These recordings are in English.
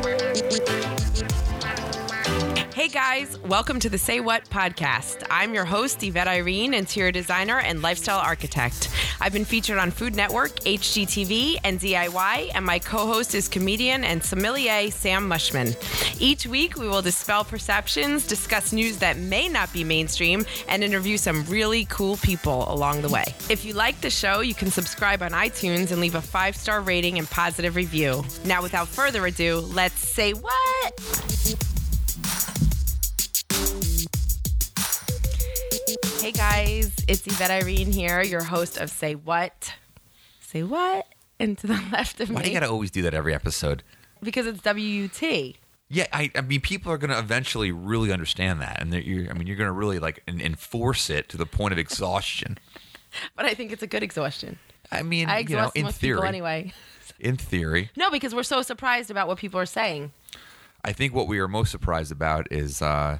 we're here. Hey guys, welcome to the Say What podcast. I'm your host, Yvette Irene, interior designer and lifestyle architect. I've been featured on Food Network, HGTV, and DIY, and my co host is comedian and sommelier Sam Mushman. Each week, we will dispel perceptions, discuss news that may not be mainstream, and interview some really cool people along the way. If you like the show, you can subscribe on iTunes and leave a five star rating and positive review. Now, without further ado, let's say what? Hey guys, it's Yvette Irene here, your host of Say What? Say What? And to the left of me. Why do you got to always do that every episode? because it's WUT. Yeah, I, I mean, people are going to eventually really understand that, and that you're, I mean, you're going to really like en- enforce it to the point of exhaustion. But I think it's a good exhaustion. I mean, I you know, in theory, anyway. in theory, No, because we're so surprised about what people are saying. I think what we are most surprised about is uh,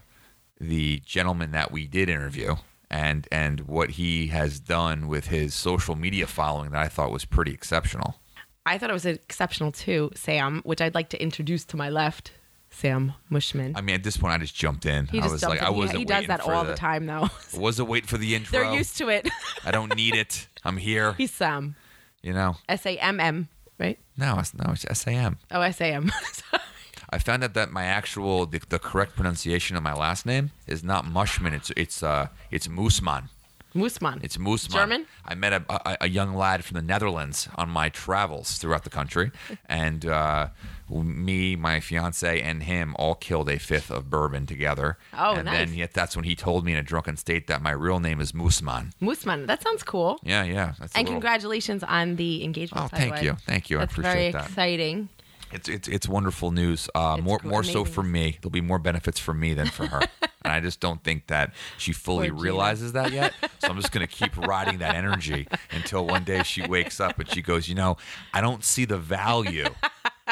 the gentleman that we did interview, and and what he has done with his social media following that I thought was pretty exceptional. I thought it was exceptional too, Sam, which I'd like to introduce to my left, Sam Mushman. I mean, at this point, I just jumped in. he I was like, in. I wasn't. He does that all the time, though. I wasn't waiting for the intro. They're used to it. I don't need it. I'm here. He's Sam. You know. S A M M, right? No, it's no, it's SAM. Oh, S A M. I found out that my actual the, the correct pronunciation of my last name is not Mushman. It's it's uh it's Musman. Musman. It's Musman. German? I met a, a, a young lad from the Netherlands on my travels throughout the country, and uh, me, my fiance, and him all killed a fifth of bourbon together. Oh, and nice. then yet that's when he told me in a drunken state that my real name is Musman. Musman. That sounds cool. Yeah, yeah. That's And little- congratulations on the engagement. Oh, thank you, thank you. That's I appreciate very that. Very exciting. It's it's it's wonderful news. Uh, It's more cool- more so for me. There'll be more benefits for me than for her, and I just don't think that she fully Poor Gina. realizes that yet. So I'm just gonna keep riding that energy until one day she wakes up and she goes, you know, I don't see the value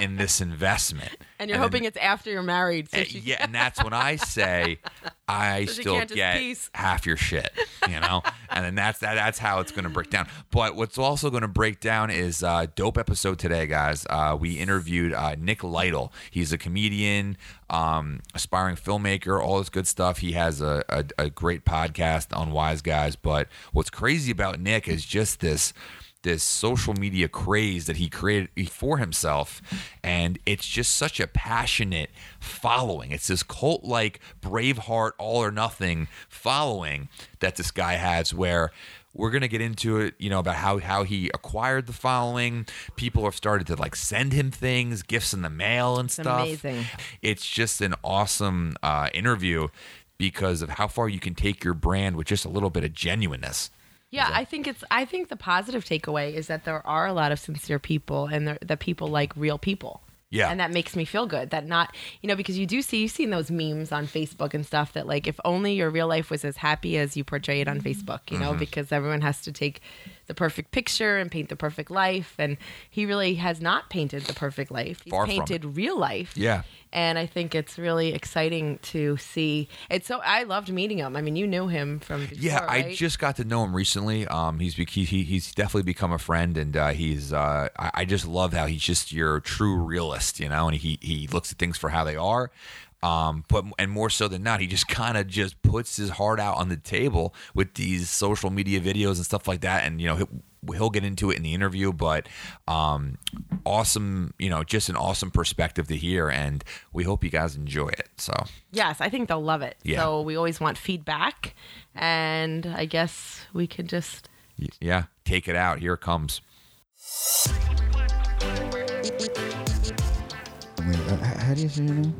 in this investment. And you're then- hoping it's after you're married. So uh, she, yeah, and that's when I say I So still get piece. half your shit, you know, and then that's that. That's how it's going to break down. But what's also going to break down is uh, dope episode today, guys. Uh, we interviewed uh, Nick Lytle. He's a comedian, um, aspiring filmmaker, all this good stuff. He has a, a, a great podcast Unwise Guys. But what's crazy about Nick is just this this social media craze that he created for himself and it's just such a passionate following it's this cult like braveheart all or nothing following that this guy has where we're gonna get into it, you know, about how how he acquired the following. People have started to like send him things, gifts in the mail and stuff. amazing. It's just an awesome uh, interview because of how far you can take your brand with just a little bit of genuineness. Yeah, I think it's. I think the positive takeaway is that there are a lot of sincere people, and that people like real people. Yeah. and that makes me feel good. That not, you know, because you do see you've seen those memes on Facebook and stuff that like if only your real life was as happy as you portray it on Facebook, you Mm-hmm. know, because everyone has to take the perfect picture and paint the perfect life, and he really has not painted the perfect life. He's Far painted real life. Yeah. and I think it's really exciting to see. It's so I loved meeting him. I mean, you knew him from before, Yeah, I right? just got to know him recently. Um, he's he, he- he's definitely become a friend, and uh, he's uh, I, I just love how he's just your true realist, you know, and he he looks at things for how they are. Um, but and more so than not, he just kind of just puts his heart out on the table with these social media videos and stuff like that, and you know he'll, he'll get into it in the interview. But um, awesome, you know, just an awesome perspective to hear, and we hope you guys enjoy it. So Yes, I think they'll love it. Yeah. So we always want feedback, and I guess we could just. yeah, take it out. Here it comes. Wait, uh, how do you say your name?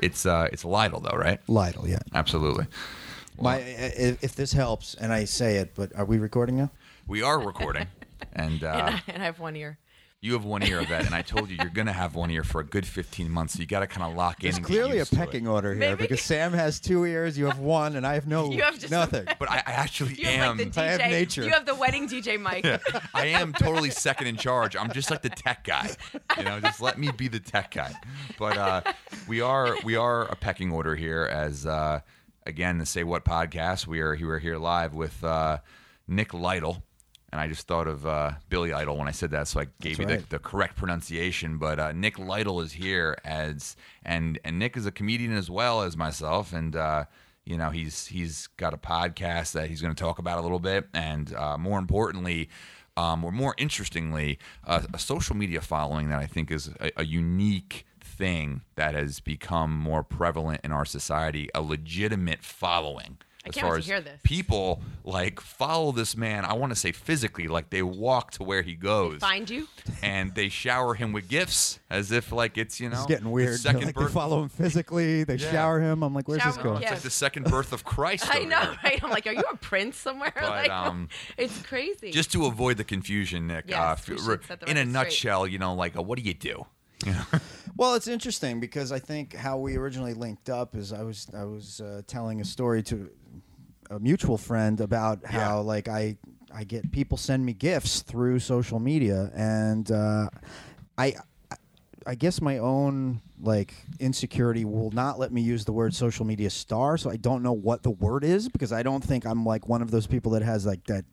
It's uh, it's Lytle though, right? Lytle, yeah. Absolutely. My, if, if this helps, and I say it, but are we recording now? We are recording, and And, uh, I, and I have one ear. You have one ear of that, and I told you you're gonna have one ear for a good 15 months. So you got to kind of lock in. There's clearly a used to it. pecking order here Maybe- because Sam has two ears, you have one, and I have no You have just- nothing. But I, I actually You am. have like the I have nature. You have the wedding DJ mic. I am totally second in charge. I'm just like the tech guy. You know, just let me be the tech guy. But uh, we are we are a pecking order here as uh, again the Say What podcast. We are we are here live with uh, Nick Lytle. And I just thought of uh, Billy Idol when I said that, so I gave That's you right. the, the correct pronunciation. But uh, Nick Lytle is here as, and and Nick is a comedian as well as myself, and uh, you know he's he's got a podcast that he's going to talk about a little bit, and uh, more importantly. Um, or more interestingly, uh, a social media following that I think is a, a unique thing that has become more prevalent in our society, a legitimate following. I as can't far as hear this. people like follow this man, I want to say physically, like they walk to where he goes Find you. and they shower him with gifts as if like it's, you know, It's getting weird. second like they birth follow him physically. They Yeah. shower him. I'm like, where's Shower this going? It's like the second birth of Christ. I know, here. right? I'm like, are you a prince somewhere? But, like, um, it's crazy. Just to avoid the confusion, Nick, Yes, uh, f- set the in a record straight. nutshell, you know, like, uh, what do you do? You? Well, it's interesting because I think how we originally linked up is I was I was uh, telling a story to a mutual friend about how Yeah. like I I get people send me gifts through social media and uh, I. I guess my own like insecurity will not let me use the word social media star, so I don't know what the word is because I don't think I'm like one of those people that has like that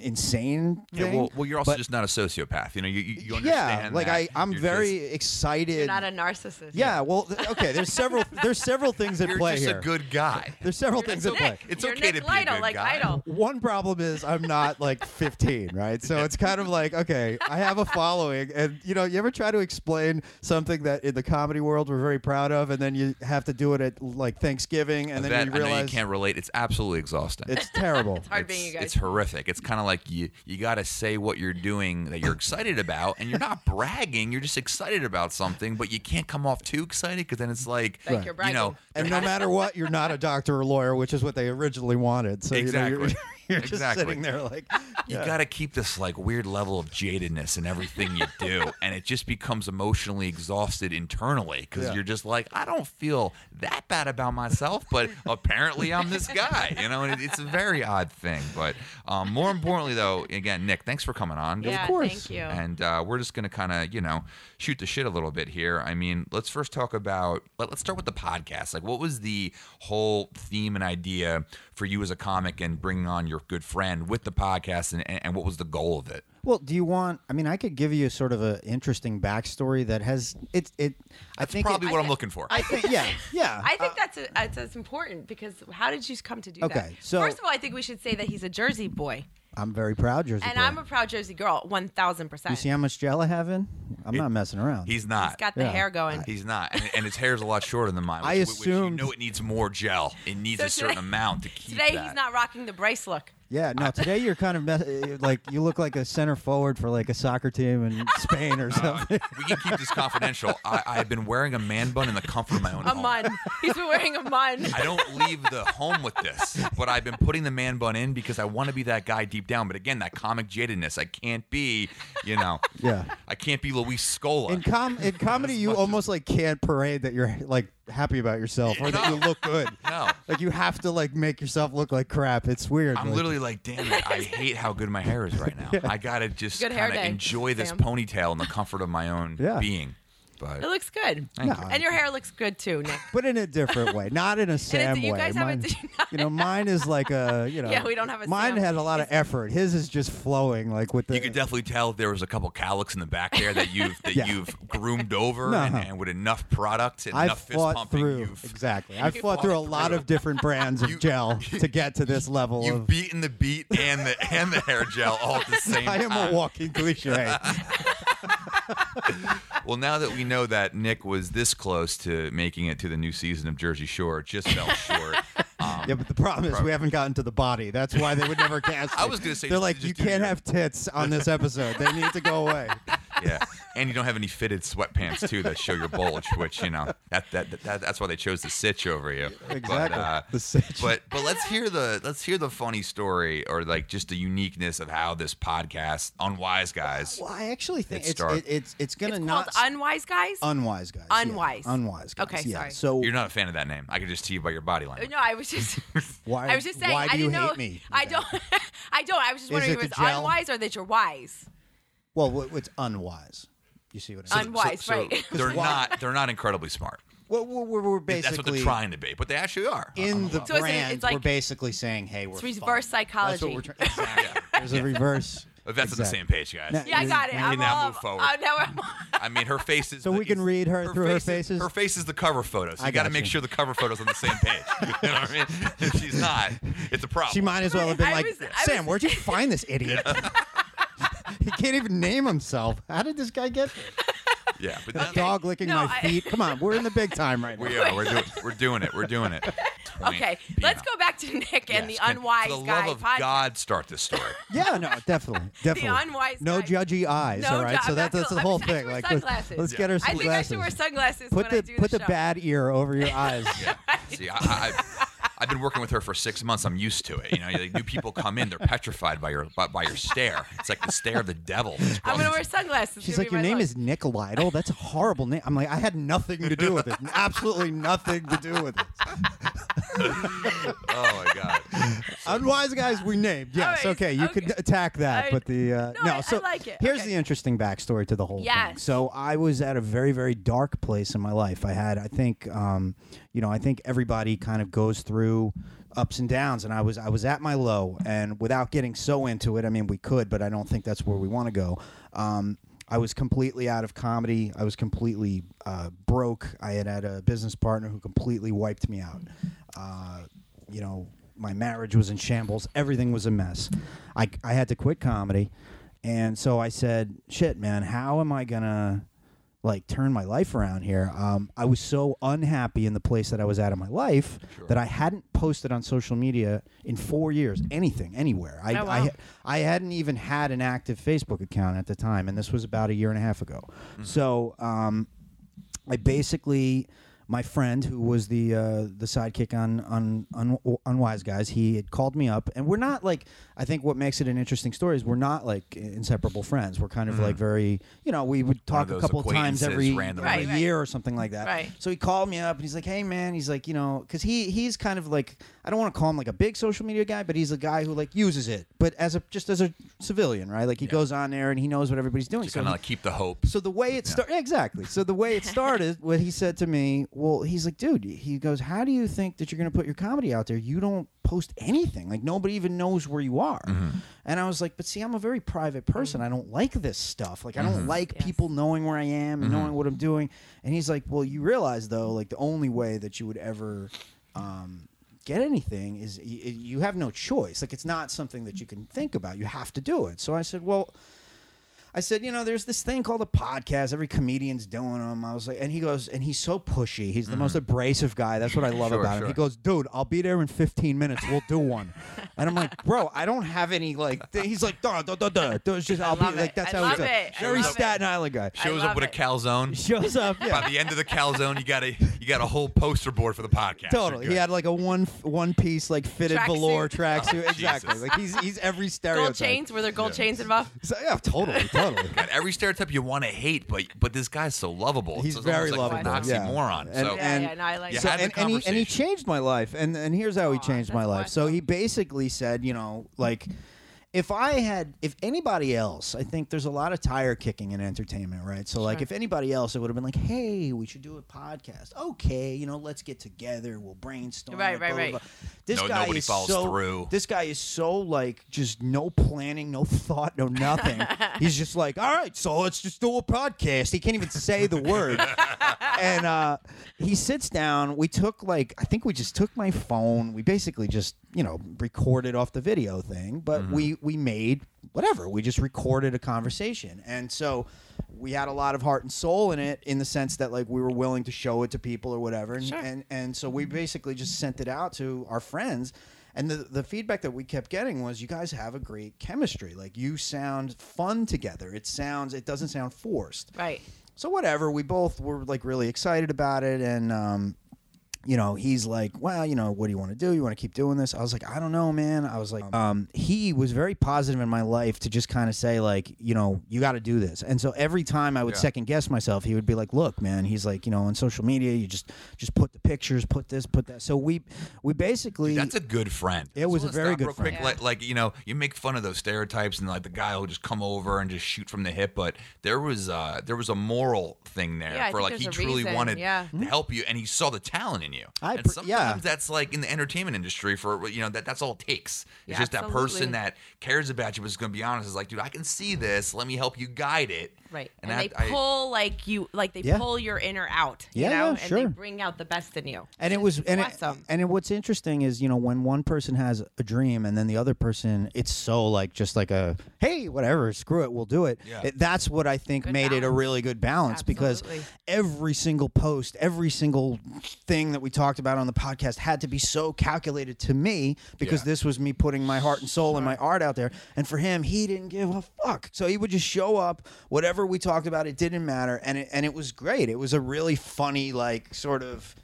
insane Yeah, thing. well, well, you're also But- just not a sociopath. You know, you, you you yeah, like that. I I'm You're very just- excited. You're not a narcissist. Yeah, well, th- okay. There's several. There's several things at you're play just here. a good guy. there's several You're things Nick. at play. It's You're okay Nick to be a good like guy. Idol. One problem is I'm not like 15, right? So it's kind of like, okay, I have a following, and you know, you ever try to explain something that in the comedy world we're very proud of, and then you have to do it at like Thanksgiving, and then that you I know you can't relate. It's absolutely exhausting. it's terrible. It's hard being you guys. It's horrific. It's kind of like you you got to say what you're doing that you're excited about, and you're not bragging. You're just excited about something, but you can't come off too excited because then it's like Like Right. you're you know. and no matter what, you're not a doctor or lawyer, which is what they originally wanted. So you know, you're, Exactly. you're just sitting there like, You yeah. got to keep this like weird level of jadedness in everything you do, and it just becomes emotionally exhausted internally because Yeah. you're just like, I don't feel that bad about myself, but apparently I'm this guy, you know. And it, it's a very odd thing, but um, more importantly, though, again, Nick, thanks for coming on. yeah, course. thank you. And uh, we're just going to kind of, you know, shoot the shit a little bit here. I mean, let's first talk about, let, let's start with the podcast. Like, what was the whole theme and idea for you as a comic and bringing on your good friend with the podcast and, and, and what was the goal of it? Well, do you want? I mean, I could give you sort of an interesting backstory that has it. It. I That's think probably it, what I I'm looking for. I think. Yeah. Yeah. I think uh, that's, a, that's that's important because how did you come to do that? Okay, so- first of all, I think we should say that he's a Jersey boy, I'm very proud, Jersey. and boy. I'm a proud Jersey girl, one thousand percent. You see how much gel I have in? I'm not messing around. He's not. He's got the Yeah. hair going. He's not, and, and his hair's a lot shorter than mine. Which, I assume. you know it needs more gel. It needs So a certain amount to keep Today that. he's not rocking the Bryce look. Yeah. No. Today you're kind of mess- uh, like you look like a center forward for like a soccer team in Spain or Uh, something. we can keep this confidential. I, I've been wearing a man bun in the comfort of my own home. A home. mun. He's been wearing a mun. I don't leave the home with this, but I've been putting the man bun in because I want to be that guy deep down. But again, that comic jadedness, I can't be, you know, Yeah. I can't be Luis Scola. In com in comedy, you much as- almost like can't parade that you're like happy about yourself or that you look good. No. Like you have to like make yourself look like crap. It's weird. I'm like- literally like, damn it, I hate how good my hair is right now. I gotta just Good hair kind of day, enjoy this Sam. ponytail in the comfort of my own Yeah. being. But It looks good. Thank No. you. And your hair looks good too, Nick. but in a different way, not in a Sam you way. guys mine, haven't- you know, mine is like a, you know, Yeah, we don't have a Mine Sam. had a lot of effort. His is just flowing, like with the. you could definitely tell there was a couple cowlicks in the back there that you've that Yeah. you've groomed over No. and, and with enough product and I enough fist fought pumping, through you've exactly. I you fought through a fought lot of different brands of You- gel to get to this level You've of. beaten the beat and the and the hair gel all at the same I am time. a walking cliche. Well, now that we know that Nick was this close to making it to the new season of Jersey Shore, it just fell short. Um, yeah, but the problem is we haven't gotten to the body. That's why they would never cast. I me. was gonna say they're like, you can't your- have tits on this episode. They need to go away. yeah, and you don't have any fitted sweatpants too that show your bulge, which you know that that, that that's why they chose the sitch over you. Exactly. But, uh, The sitch. But but let's hear the let's hear the funny story or like just the uniqueness of how this podcast, Unwise Guys. Well, I actually think It it's start- it, it's it's gonna It's not called Unwise Guys. unwise guys. yeah. Unwise. Unwise guys. Okay, yeah. sorry. So You're not a fan of that name. I can just tell you by your body language. no, I was just. why? I was just saying. Why do I you didn't know. hate me? I don't. I don't. I was just wondering it if it was gel? unwise or that you're wise. Well, what- what's unwise? You see what I mean? Unwise, So right? they're not they're not incredibly smart. well, we're, we're, we're basically That's what they're trying to be, but they actually are. in the So brand. it's like- we're basically saying, hey, we're It's fun. reverse That's what psychology. we're trying. Exactly. There's a reverse. But that's on the same page, guys. Now- Yeah, I got it. We I'm can now all, move forward. Uh, now I'm, I mean, her face is. So the- we can read her through her face is- faces? Her face is the cover photo. So I you got to make sure the cover photo's on the same page. you know what I mean? If she's not, it's a problem. She might as well have been I like, was- Sam, was- where'd you find this idiot? He can't even name himself. How did this guy get? Yeah, but The that's- dog licking No, my I- feet. Come on, we're in the big time right now. we are. We're doing. We're doing it. We're doing it. Point okay, being let's out. go back to Nick and Yes, the can- unwise For the guy love of podcast. God, start this story. Yeah, no, definitely, definitely. the unwise no guy. judgy eyes. No, all right, so that, that's the whole I'm- thing. wear Like, let's, sunglasses. let's get her sunglasses. I think. I should wear sunglasses put when the I do put the, the bad ear over your eyes. See, I, I, I've been working with her for six months. I'm used to it. You know, like, new people come in, they're petrified by your by, by your stare. It's like the stare of the devil. I'm gonna wear sunglasses. She's like, your name look." is Nick Lytle. That's a horrible name. I'm like, I had nothing to do with it. Absolutely nothing to do with it. Oh my god. Unwise guys we named. Yes, right, okay, you could attack that, I- but the uh, No, I- I So like it. here's Okay. the interesting backstory to the whole thing. Yes. So I was at a very very dark place in my life. I had, I think, um, you know, I think everybody kind of goes through ups and downs, and I was I was at my low, and without getting so into it, I mean, we could, but I don't think that's where we want to go. Um, I was completely out of comedy. I was completely uh, broke. I had had a business partner who completely wiped me out. Uh, you know, my marriage was in shambles. Everything was a mess. I, I had to quit comedy. And so I said, shit, man, how am I going to like turn my life around here? Um, I was so unhappy in the place that I was at in my life that I hadn't posted on social media in four years, anything, anywhere. I, Oh, wow. I, I hadn't even had an active Facebook account at the time. And this was about a year and a half ago. So, um, I basically my friend who was the uh, the sidekick on on on Unwise Guys, he had called me up, and we're not like I think what makes it an interesting story is we're not like inseparable friends. We're kind of like very you know we would talk a couple times every, acquaintances randomly. every Right, right. year or something like that. Right. So he called me up and he's like, "Hey man," he's like, you know, because he he's kind of like I don't want to call him like a big social media guy, but he's a guy who like uses it, but as a just as a civilian, right? Like he goes on there and he knows what everybody's doing. To So kind of like keep the hope. so the way it started, exactly. So the way it started, what he said to me, well, he's like, dude, he goes, how do you think that you're going to put your comedy out there? You don't post anything. Like nobody even knows where you are. Mm-hmm. And I was like, but see, I'm a very private person. Mm-hmm. I don't like this stuff. Like I don't mm-hmm. like Yes. people knowing where I am and knowing what I'm doing. And he's like, well, you realize though, like the only way that you would ever. Um, get anything is you have no choice. Like it's not something that you can think about. You have to do it. So i said well I said, you know, there's this thing called a podcast. Every comedian's doing them. I was like, and he goes, and he's so pushy. He's the most abrasive guy. That's what I love Mm-hmm. Sure, about him. He goes, dude, I'll be there in 15 minutes. We'll do one. and I'm like, bro, I don't have any like. th- He's like, duh, duh, duh, duh. duh. It's just, I'll be love like, it. that's I how love he's does. it. I Very love it. Staten Island guy. Shows up with a it. calzone. Shows up, yeah. By the end of the calzone, you got a you got a whole poster board for the podcast. Totally. He had like a one one piece like fitted Tracksuit. velour tracksuit. exactly. Like he's he's every stereotype. gold chains. Were there gold Yeah. chains involved? So, yeah, totally, totally. Got every stereotype you want to hate, but but this guy's so lovable. He's it's very like lovable. a yeah. oxymoron. And- so Yeah, and- yeah, no, I like You. So, had and, and, he, and he changed my life and and here's how he Aw, changed my that's life so he basically said you know like if I had, if anybody else, I think there's a lot of tire kicking in entertainment, right? So, like, Sure. if anybody else, it would have been like, hey, we should do a podcast. Okay, you know, let's get together. We'll brainstorm. Right, it, right, blah, blah, right. blah. This No- guy nobody is follows so, through. This guy is so like just no planning, no thought, no nothing. He's just like, all right, so let's just do a podcast. He can't even say the word. and uh, he sits down. We took like I think we just took my phone. We basically just you know recorded off the video thing, but Mm-hmm. we we made whatever. We just recorded a conversation, and so we had a lot of heart and soul in it, in the sense that like we were willing to show it to people or whatever, and Sure. and, and so we basically just sent it out to our friends. And the, the feedback that we kept getting was, you guys have a great chemistry. Like you sound fun together. It sounds, it doesn't sound forced. Right. So whatever, we both were like really excited about it, and um, you know, he's like, well, you know, what do you want to do? You want to keep doing this? I was like, I don't know, man. I was like, um, he was very positive in my life to just kind of say like, you know, you got to do this. And so every time I would Yeah. second guess myself, he would be like, look, man. He's like, you know, on social media, you just just put the pictures, put this, put that. So we we basically That's a good friend. It was a very good real quick. friend. Like, like you know, you make fun of those stereotypes and like the guy will just come over and just shoot from the hip, but there was uh there was a moral thing there Yeah, for like he truly reason, wanted yeah. to help you, and he saw the talent in you. I and sometimes yeah. that's like in the entertainment industry for you know that that's all it takes. It's Yeah, just that person that cares about you, but is going to be honest. Is like, dude, I can see this. Let me help you guide it. Right. And And, that- they I- pull like you like they Yeah. pull your inner out. You Yeah, know? yeah, and sure. they bring out the best in you. and it was and it, awesome. and it, what's interesting is you know when one person has a dream and then the other person it's so like just like a hey whatever screw it we'll do it, Yeah. It- that's what i think Good made it a really good balance because every single post every single thing that we talked about on the podcast had to be so calculated to me because Yeah. this was me putting my heart and soul and my art out there and for him he didn't give a fuck so he would just show up whatever we talked about it didn't matter and it, and it was great it was a really funny like sort of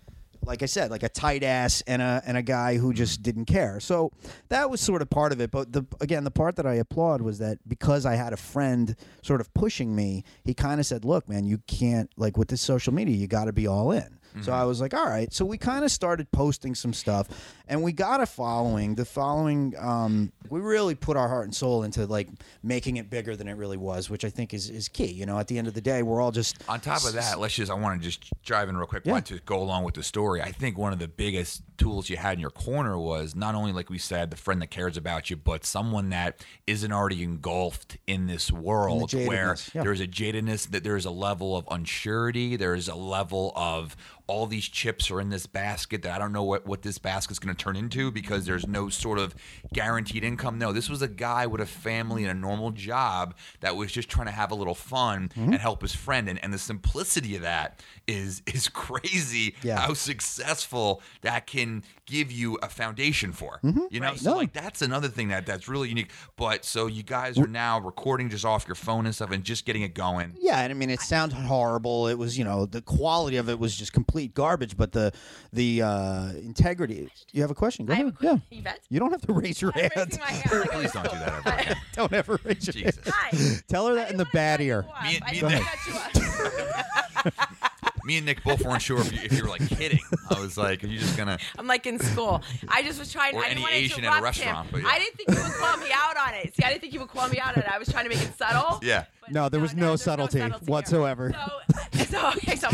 like I said, like a tight ass and a and a guy who just didn't care. So that was sort of part of it. But the again, the part that I applaud was that because I had a friend sort of pushing me, he kind of said, "Look, man, you can't like with this social media, you got to be all in." So I was like, "All right." So we kind of started posting some stuff, and we got a following. The following, um, we really put our heart and soul into like making it bigger than it really was, which I think is is key. You know, at the end of the day, we're all just On top of that, let's just I want to just drive in real quick Yeah. want to go along with the story. I think one of the biggest tools you had in your corner was not only like we said, the friend that cares about you, but someone that isn't already engulfed in this world where yeah. there's a jadedness, that there's a level of unsurety, there's a level of all these chips are in this basket that I don't know what, what this basket's going to turn into because there's no sort of guaranteed income. No, this was a guy with a family and a normal job that was just trying to have a little fun Mm-hmm. and help his friend. And, and the simplicity of that is is crazy Yeah. how successful that can give you a foundation for. You know, Right. so No. like that's another thing that that's really unique. But so you guys are now recording just off your phone and stuff and just getting it going. Yeah, and I mean it sounds horrible. It was, you know, the quality of it was just complete garbage, but the the uh, integrity. You have a question? Go I have ahead. a question. Yeah. Yvette? You don't have to raise your I'm hand. raising my hand. like Please don't do that ever again. don't ever raise your Jesus. hand. Hi. Tell her that I in the didn't bad wanna ear. cut you off. Me and- I me didn't and wanna cut you off. Me and Nick both weren't sure if you, if you were like kidding. I was like, are you just gonna? I'm like in school. I just was trying. Or I didn't any want to Asian at a interrupt him. restaurant, but yeah. I didn't think you would call me out on it. See, I didn't think you would call me out on it. I was trying to make it subtle. Yeah. But No, there was no there's subtlety here. whatsoever. So, so okay, so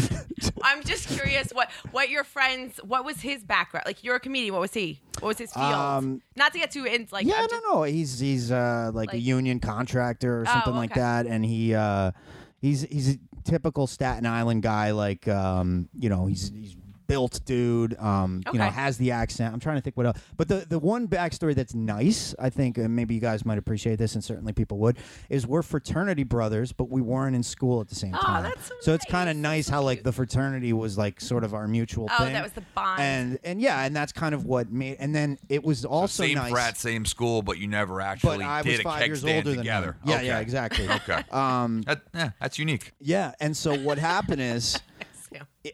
I'm just curious what what your friends what was his background? Like you're a comedian, what was he? What was his field? Um, Not to get too in like yeah, I'm no, just, no. He's he's uh, like, a Like- union contractor or something like okay. that, and he uh, he's he's a typical Staten Island guy. Like um, you know, he's he's built dude. Um, you know, has the accent. I'm trying to think what else. But the the one backstory that's nice, I think, and maybe you guys might appreciate this, and certainly people would, is we're fraternity brothers, but we weren't in school at the same Oh, time. that's so it's kind of nice. nice so how like the fraternity was like sort of our mutual Oh, thing. that was the bond. And and yeah, and that's kind of what made. And then it was also same nice. frat, same school, but you never actually but I did was a five keg years stand older than together. him. Yeah, okay. yeah, exactly. Okay. Um, That, yeah, that's unique. yeah, and so what happened is Yeah. i-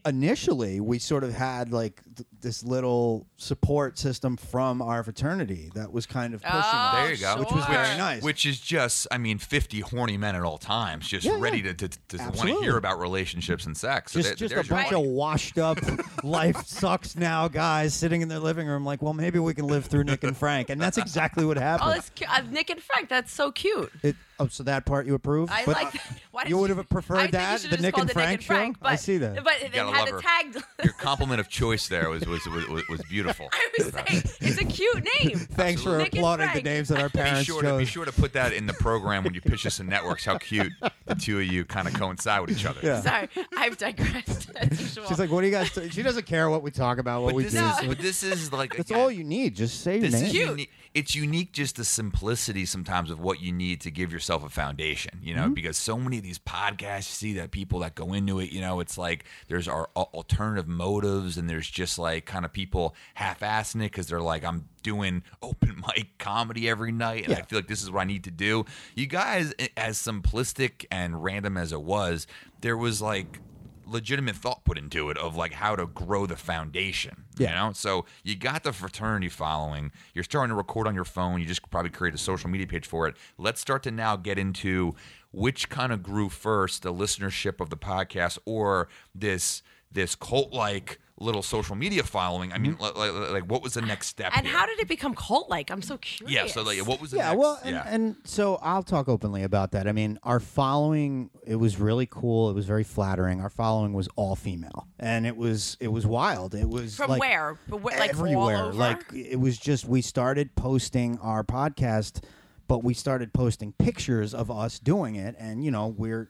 initially we sort of had like th- this little support system from our fraternity that was kind of pushing Oh. There you go. Which was very nice. Which is just, I mean, 50 horny men at all times, just Yeah, yeah. ready to, to, to want to hear about relationships and sex. So just just a bunch point. of washed up life sucks now guys sitting in their living room like well maybe we can live through Nick and Frank and that's exactly what Oh, happened. that's cute. Uh, Nick and Frank. That's so cute. It, oh, so that part you approve? I But, like that. Why did you would have preferred I think you that, should've the just Nick called and it Frank Nick and Frank, show? But, I see that. But it gotta had love the tag. Your compliment of choice there was was, was, was, was beautiful. I was saying it's a cute name. Thanks for Nick applauding the names that our Be parents sure, to, be sure to put that in the program when you pitch us in networks. How cute the two of you kind of coincide with each other. Yeah. Sorry, I've digressed as. She's like, "What do you guys?" Do? She doesn't care what we talk about, what But we this, do. is, So but this is like That's again, all you need. Just say your This name. is Cute. It's unique, just the simplicity sometimes of what you need to give yourself a foundation. You know, Mm-hmm. because so many of these podcasts, you see that people that go into it, you know, it's like there's our alternative motives, and there's just like kind of people half-assing it because they're like, I'm doing open mic comedy every night, and I feel like this is what I need to do. You guys, as simplistic and random as it was, there was like legitimate thought put into it of like how to grow the foundation. You know? So you got the fraternity following. You're starting to record on your phone. You just probably create a social media page for it. Let's start to now get into which kind of grew first, the listenership of the podcast or this this cult like little social media following. I mean, Mm-hmm. li- li- like, what was the next step? And here? how did it become cult like? I'm so curious. yeah, so like, what was the yeah, next? well, and, yeah. and so I'll talk openly about that. I mean, our following it was really cool. It was very flattering. Our following was all female, and it was it was wild. It was From like, where? But where- like all everywhere. over? Like it was just we started posting our podcast, but we started posting pictures of us doing it, and you know we're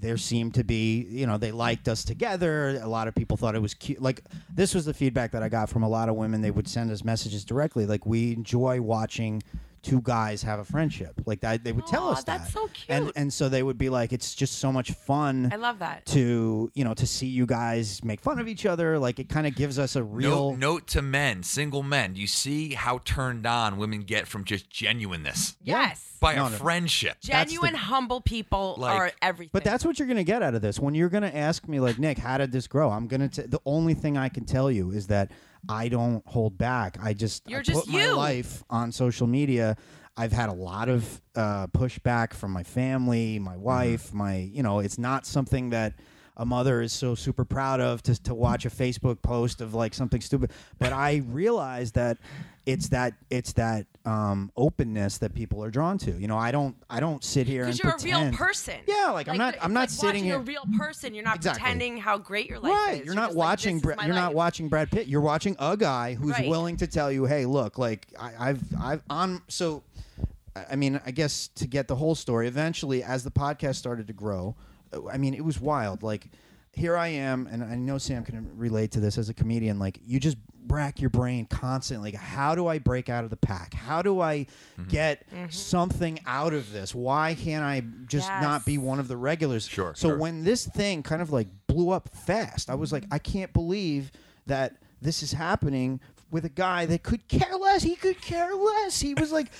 there seemed to be you know they liked us together. A lot of people thought it was cute. Like this was the feedback that i got from a lot of women. They would send us messages directly. Like we enjoy watching two guys have a friendship like that they would tell Aw, us that that's so and cute. and so they would be like it's just so much fun I love that. to you know to see you guys make fun of each other like it kind of gives us a real Note, note to men, single men. You see how turned on women get from just genuineness Yes. by No, a no. friendship. That's Genuine, the- humble people Like- are everything. But that's what you're going to get out of this. When you're going to ask me, like, Nick, how did this grow? I'm going to, the only thing I can tell you is that I don't hold back. I just, You're I just put my life on social media. I've had a lot of uh, pushback from my family, my Mm-hmm. wife, my, you know, it's not something that a mother is so super proud of to, to watch a Facebook post of like something stupid. But I realize that it's that, it's that um, openness that people are drawn to. You know, I don't, I don't sit here because you're a real person. Yeah, like, I'm not- I'm not like sitting here- a real person. You're not Exactly. pretending how great your life right is. you're You're not like, watching is Bra- you're not watching brad pitt you're watching a guy who's Right. willing to tell you hey look like I, i've i've on so I- mean i guess to get the whole story eventually as the podcast started to grow i mean it was wild like here i am and i know sam can relate to this as a comedian like you just rack your brain constantly like how do i break out of the pack how do i Mm-hmm. get something out of this why can't i just not be one of the regulars Sure, so sure. when this thing kind of like blew up fast, I was like, I can't believe that this is happening with a guy that could care less. He could care less. He was like,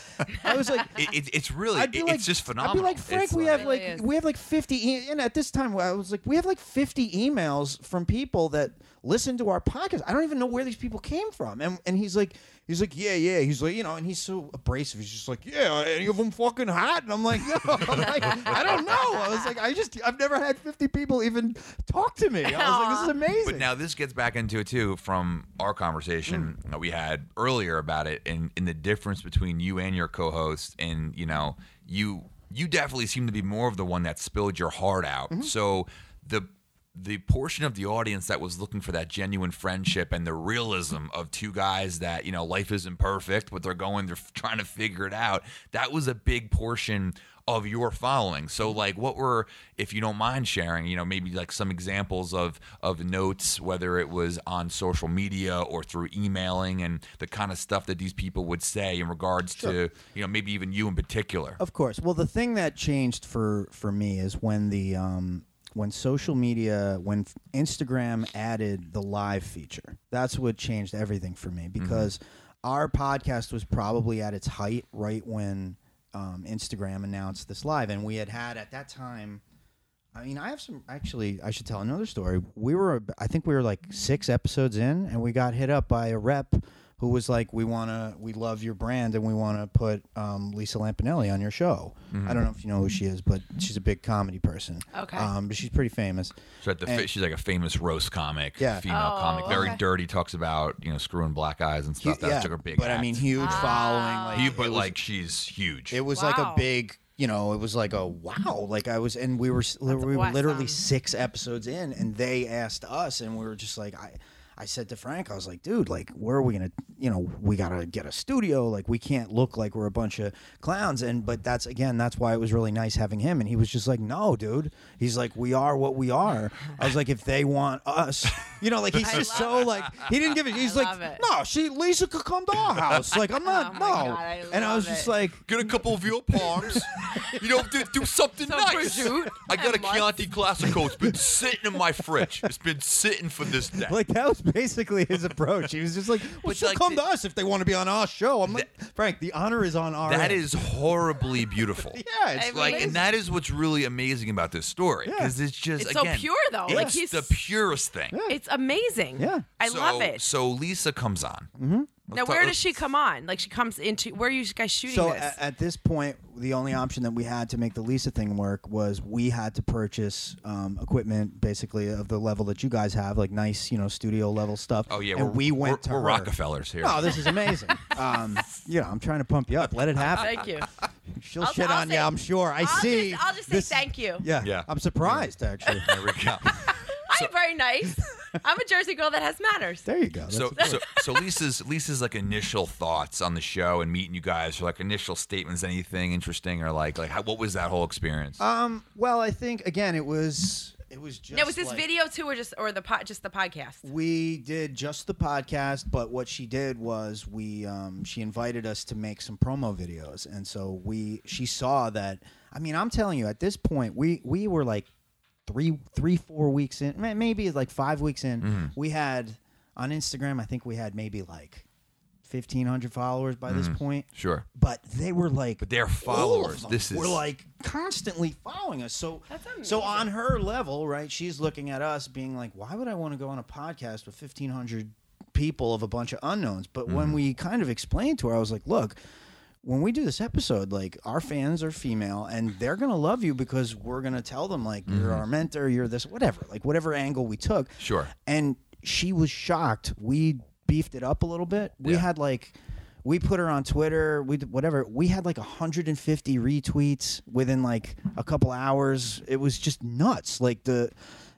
I was like. It, it, it's really, it- like, it's just phenomenal. I'd be like, Frank, It's we like- have like is. we have like fifty, e- and at this time I was like, we have like fifty emails from people that listen to our podcast. I don't even know where these people came from, and and he's like, he's like, yeah, yeah, he's like, you know, and he's so abrasive. He's just like, yeah, any of them fucking hot, and I'm like, no, I'm like, I don't know. I was like, I just, I've never had fifty people even talk to me. I was like, this is amazing. But now this gets back into it too from our conversation Mm. that we had earlier about it and in the difference between you and your co-host and you know you you definitely seem to be more of the one that spilled your heart out. Mm-hmm. So the the portion of the audience that was looking for that genuine friendship and the realism of two guys that you know life isn't perfect but they're going they're trying to figure it out that was a big portion of your following. So like what were if you don't mind sharing you know maybe like some examples of of notes whether it was on social media or through emailing and the kind of stuff that these people would say in regards to you know maybe even you in particular? Of course. Well, the thing that changed for for me is when the um, when social media, when Instagram added the live feature. That's what changed everything for me because our podcast was probably at its height right when um, Instagram announced this live, and we had had at that time. I mean, I have some. Actually, I should tell another story. We were, I think, we were like six episodes in, and we got hit up by a rep who was like, "We want to, we love your brand, and we want to put um, Lisa Lampanelli on your show." I don't know if you know who she is, but she's a big comedy person. Okay. um, but she's pretty famous. So at the And- fa- she's like a famous roast comic, Yeah. female Oh, comic, very okay. dirty. Talks about you know screwing black eyes and stuff. Hu- That's like her big. but I mean, huge following. Like, Huge, but was- like she's huge. It was like a big, you know, it was like a wow. Like I was, and we were, s- we were literally six episodes in, and they asked us, and we were just like, I, I said to Frank, I was like, dude, like, where are we gonna, you know, we gotta get a studio. Like, we can't look like we're a bunch of clowns. And but that's again, that's why it was really nice having him. And he was just like, no, dude. He's like, we are what we are. I was like, if they want us, you know, like he's I just love so like he didn't give it. He's like, it. no, she Lisa could come to our house. Like I'm oh not, Oh no. God, I and I was love just like. Get a couple of veal parms. you know, do, do something Some nice. prosciutto I got a. Chianti Classico. It's been sitting in my fridge. It's been sitting for this day. Like that was basically his approach. He was just like, "Well, But, she'll like, come the- to us if they want to be on our show." I'm like, Frank, the honor is on our. that end." is horribly beautiful. yeah, it's I Like, mean, and that is what's really amazing about this story Yeah. because it's just It's so again, pure, though. It's Like, he's- the purest thing. It's amazing. Yeah. I so, love it. So Lisa comes on. Mm-hmm. Now, where does she come on? Like, she comes into where are you guys shooting So this? at, at this point, the only option that we had to make the Lisa thing work was we had to purchase um, equipment, basically of the level that you guys have, like nice, you know, studio level stuff. Oh yeah, and we're, we went we're, to we're her. Rockefellers here. Oh, this is amazing. um, you know, I'm trying to pump you up. Let it happen. Thank you. She'll I'll- shit I'll on say- you, I'm sure. I I'll see. Just, I'll just say this- thank you. Yeah, Yeah. I'm surprised actually. there we go. I'm very nice. I'm a Jersey girl that has manners. there you go. That's So, so, so Lisa's Lisa's like initial thoughts on the show and meeting you guys, or like initial statements, anything interesting, or like like how, what was that whole experience? um, well, I think again, it was it was just Now, was this like- video too, or just or the po- just the podcast? We did just the podcast, but what she did was we um, she invited us to make some promo videos, and so we she saw that. I mean, I'm telling you, at this point, we we were like three three four weeks in, may- maybe like five weeks in. Mm-hmm. We had on Instagram, I think we had maybe like fifteen hundred followers by this point. sure. But they were like, Mm-hmm. But they're followers. This is were like constantly following us. So so on her level, right? She's looking at us, being like, "Why would I want to go on a podcast with fifteen hundred people of a bunch of unknowns?" But Mm-hmm. when we kind of explained to her, I was like, "Look." When we do this episode, like our fans are female and they're gonna love you because we're gonna tell them like Mm-hmm. you're our mentor, you're this, whatever, like whatever angle we took. Sure. And she was shocked. We beefed it up a little bit. We Yeah. had like we put her on Twitter, we did whatever. We had like 150 retweets within like a couple hours. It was just nuts. Like the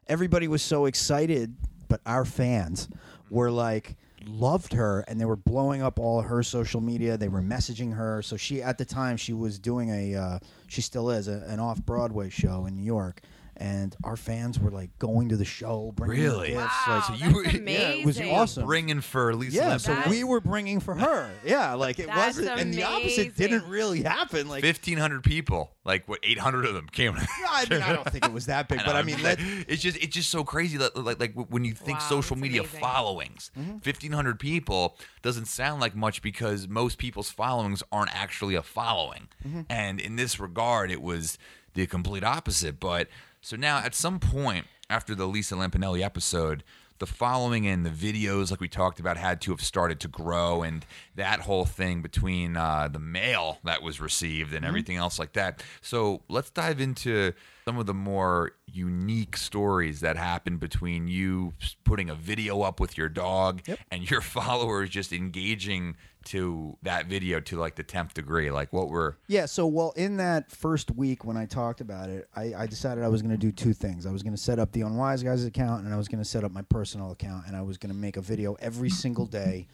everybody was so excited, but our fans were like loved her and they were blowing up all her social media. They were messaging her. So she at the time she was doing a uh, she still is a, an off-broadway show in new york and our fans were like going to the show bringing Really? gifts, Wow, like, So you that's were- amazing. Yeah, it was awesome. Bringing for Lisa. yeah, Lampanelli. so That's- we were bringing for her. Yeah, like it That's wasn't, and the opposite amazing. didn't really happen. Like, fifteen hundred people. Like what? Eight hundred of them came. I mean, I don't think it was that big, but I mean, let, it's just it's just so crazy that like like when you think Wow, social that's media amazing. followings, Mm-hmm. hundred people doesn't sound like much because most people's followings aren't actually a following, Mm-hmm. and in this regard, it was the complete opposite. But so now at some point after the Lisa Lampanelli episode. The following and the videos, like we talked about, had to have started to grow, and that whole thing between uh, the mail that was received Mm-hmm. and everything else like that. So let's dive into some of the more unique stories that happened between you putting a video up with your dog and your followers just engaging to that video to like the 10th degree like what were yeah. So, well, in that first week when I talked about it, I, I decided I was going to do two things. I was going to set up the Unwise Guys account, and I was going to set up my personal account, and I was going to make a video every single day.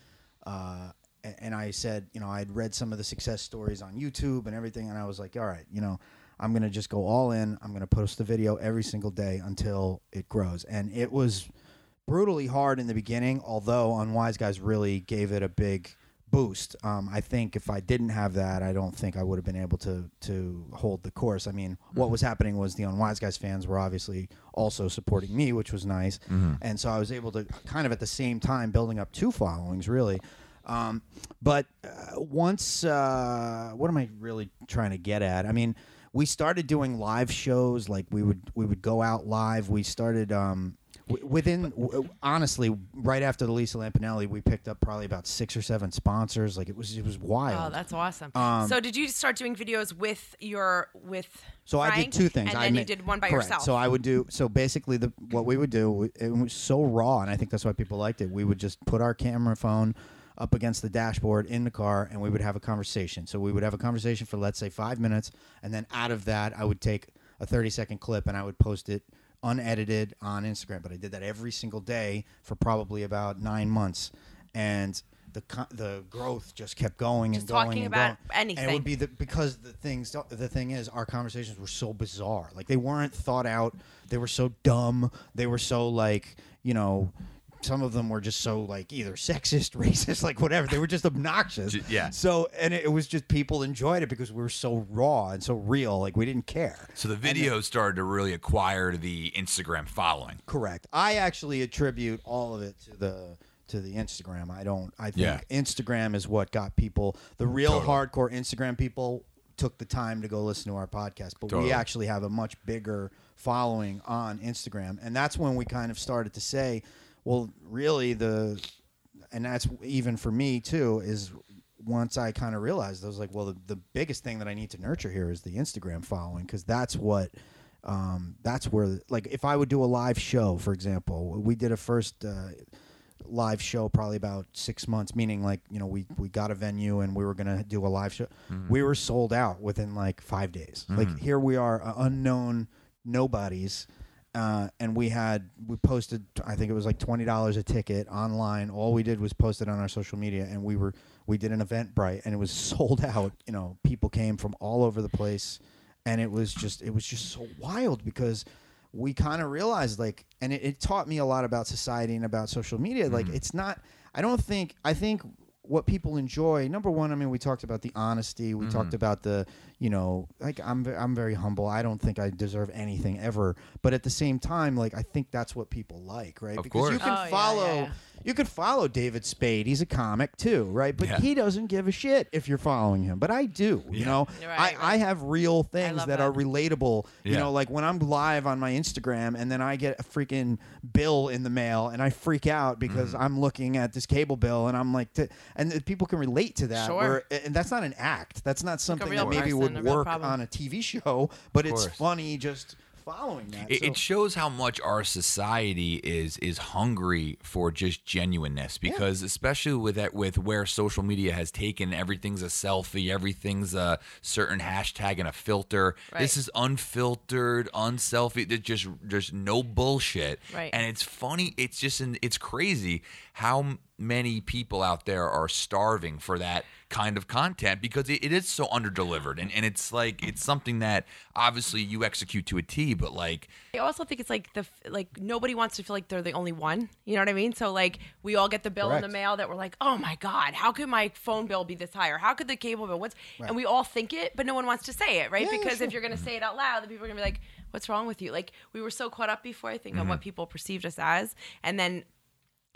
Uh, and I said, you know, I'd read some of the success stories on YouTube and everything, and I was like, all right, you know, I'm going to just go all in. I'm going to post the video every single day until it grows. And it was brutally hard in the beginning, although Unwise Guys really gave it a big boost. Um, I think if I didn't have that, I don't think I would have been able to to hold the course. I mean, what was happening was the Unwise Guys fans were obviously also supporting me, which was nice, and so I was able to kind of at the same time building up two followings, really. Um, but uh, once, uh, what am I really trying to get at? I mean, we started doing live shows. Like we would we would go out live. We started um, within w- honestly right after the Lisa Lampanelli, we picked up probably about six or seven sponsors. Like it was it was wild. Oh, that's awesome. Um, so, did you start doing videos with your with? So I did two things. and I then you did one by correct. yourself. So I would do. So basically, the what we would do, it was so raw, and I think that's why people liked it. We would just put our camera phone up against the dashboard in the car, and we would have a conversation. So we would have a conversation for let's say five minutes, and then out of that, I would take a thirty second clip and I would post it unedited on Instagram. But I did that every single day for probably about nine months, and. The, co- the growth just kept going Just and going talking and about going. And it would be the because the things the thing is our conversations were so bizarre like they weren't thought out they were so dumb they were so like you know some of them were just so like either sexist racist like whatever they were just obnoxious yeah. so and it, it was just people enjoyed it because we were so raw and so real like we didn't care so the videos started to really acquire the instagram following correct i actually attribute all of it to the to the instagram i don't i think Yeah. instagram is what got people the real Totally. hardcore instagram people took the time to go listen to our podcast but Totally. we actually have a much bigger following on instagram and that's when we kind of started to say well really the and that's even for me too. Is once I kind of realized, I was like, well, the, the biggest thing that I need to nurture here is the Instagram following because that's what. Um, that's where, like, if I would do a live show, for example, we did a first uh, live show probably about six months, meaning like you know we we got a venue and we were gonna do a live show. We were sold out within like five days. Like here we are, uh, unknown nobodies. Uh, and we had we posted I think it was like twenty dollars a ticket online. All we did was post it on our social media, and we were we did an Eventbrite, and it was sold out. You know, people came from all over the place, and it was just it was just so wild because we kind of realized like, and it, it taught me a lot about society and about social media. Like, it's not. I don't think I think what people enjoy number one i mean we talked about the honesty we talked about the you know like i'm i'm very humble. I don't think i deserve anything ever. But at the same time like i think that's what people like right? Of because you can Oh, follow yeah, yeah. you could follow david spade. He's a comic too right? But Yeah. he doesn't give a shit if you're following him. But i do you know? Right, I, right. I have real things that, that. are relatable. You know like when i'm live on my instagram and then i get a freaking bill in the mail and i freak out because Mm-hmm. i'm looking at this cable bill and i'm like t- and people can relate to that Sure. where, and that's not an act. That's not something real that maybe person, would a real work problem. on a tv show but it's funny just following that It, So- it shows how much our society is is hungry for just genuineness because especially with that with where social media has taken everything's a selfie, everything's a certain hashtag and a filter. This is unfiltered, unselfie. There's just just no bullshit. Right. And it's funny. It's just an, it's crazy how m- many people out there are starving for that kind of content because it, it is so underdelivered and, and it's like it's something that obviously you execute to a T, but like I also think it's like the like nobody wants to feel like they're the only one. You know what I mean? So like we all get the bill in the mail that we're like, oh my god, how could my phone bill be this high, or how could the cable bill? What's and we all think it, but no one wants to say it, right? Yeah, yeah, because sure. if you're gonna say it out loud, then people are gonna be like, what's wrong with you? Like we were so caught up before, I think, on mm-hmm. what people perceived us as, and then.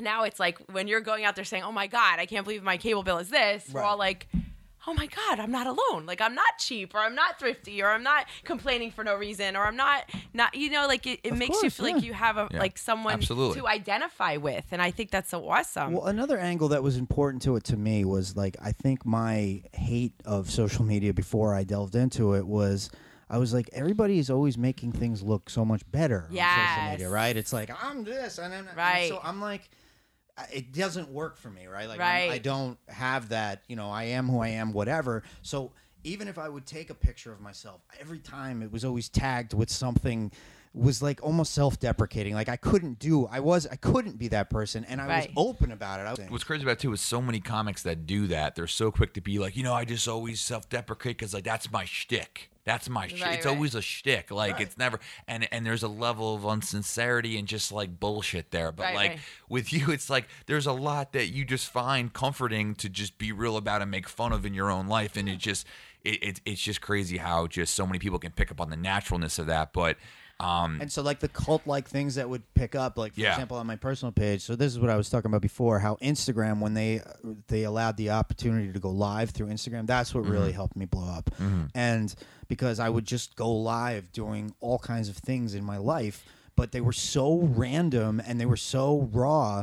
Now it's like when you're going out there saying, "Oh my God, I can't believe my cable bill is this." We're all like, oh my god i'm not alone like i'm not cheap or i'm not thrifty or i'm not complaining for no reason or i'm not not you know like it, it Of makes you feel yeah. like you have a Yeah, like someone absolutely. to identify with and i think that's so awesome Well, another angle that was important to it to me was like I think my hate of social media before I delved into it was I was like everybody is always making things look so much better on social media, right? It's like I'm this and then and Right. so I'm like I- it doesn't work for me, right? Like Right. I'm, don't have that, you know, I am who I am, whatever. So even if I would take a picture of myself, every time it was always tagged with something was like almost self-deprecating. Like I couldn't do, I was, I couldn't be that person, and I Right. was open about it. I was, What's crazy about it too is so many comics that do that. They're so quick to be like, you know, I just always self-deprecate because like that's my shtick. That's my. Right, it's right. always a shtick. Like it's never and and there's a level of unsincerity and just like bullshit there. But Right, like right. with you, it's like there's a lot that you just find comforting to just be real about and make fun of in your own life. And it just it, it it's just crazy how just so many people can pick up on the naturalness of that. But um And so, like the cult-like things that would pick up, like for Yeah. example, on my personal page. So this is what I was talking about before: how Instagram, when they they allowed the opportunity to go live through Instagram, that's what really helped me blow up. And because I would just go live doing all kinds of things in my life, but they were so random and they were so raw.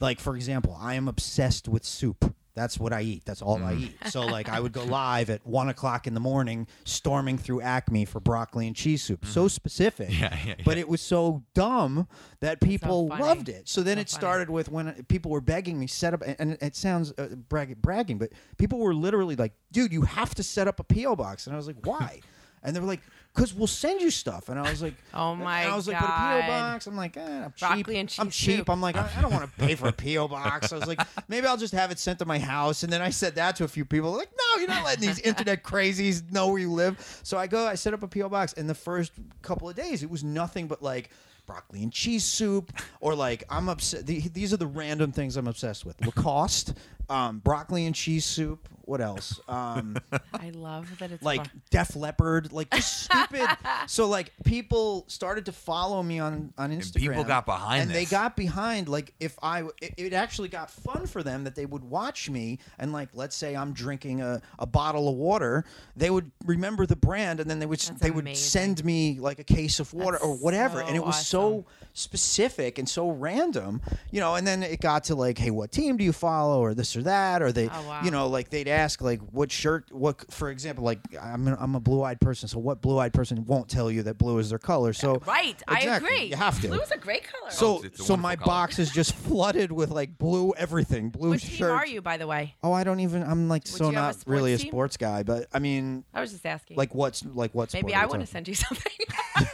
Like for example, I am obsessed with soup. That's what I eat. That's all I eat. So like I would go live at one o'clock in the morning, storming through Acme for broccoli and cheese soup. So specific. Yeah, yeah, But it was so dumb that people funny. loved it. So then So it funny. started with when people were begging me set up, and it sounds uh, brag, bragging, but people were literally like, "Dude, you have to set up a PO box," and I was like, "Why?" and they were like, "Cause we'll send you stuff," and I was like, Oh my god. I was like, "But a PO box?" I'm like, eh, "I'm Broccoli cheap. and I'm cheap." soup. I'm like, I, I don't want to pay for a PO box. I was like, maybe I'll just have it sent to my house. And then I said that to a few people. They're like, no, you're not letting these internet crazies know where you live. So I go, I set up a PO box. In the first couple of days, it was nothing but like broccoli and cheese soup, or like I'm upset. These are the random things I'm obsessed with: Lacoste, um, broccoli and cheese soup. What else? Um, I love that it's like fun. Def Leppard, like just stupid. so like people started to follow me on on Instagram. people got behind and they got behind. Like if I, it, it actually got fun for them that they would watch me and like let's say I'm drinking a, a bottle of water, they would remember the brand and then they would That's they would send me like a case of water or whatever, so and it was awesome. so specific and so random, you know. And then it got to like, hey, what team do you follow, or this or that, or they, Oh, wow. you know, like they'd ask like, what shirt, what, for example, like I'm a, I'm a blue-eyed person, so what blue-eyed person won't tell you that blue is their color? So uh, Right, I agree. You have to. Blue is a great color. so Oh, so my color. box is just flooded with like blue everything, blue what shirts. team are you, by the way? Oh, I don't even. I'm like so you have a not really a sports sports guy, but I mean, I was just asking. like what's like what's maybe I want to send you something.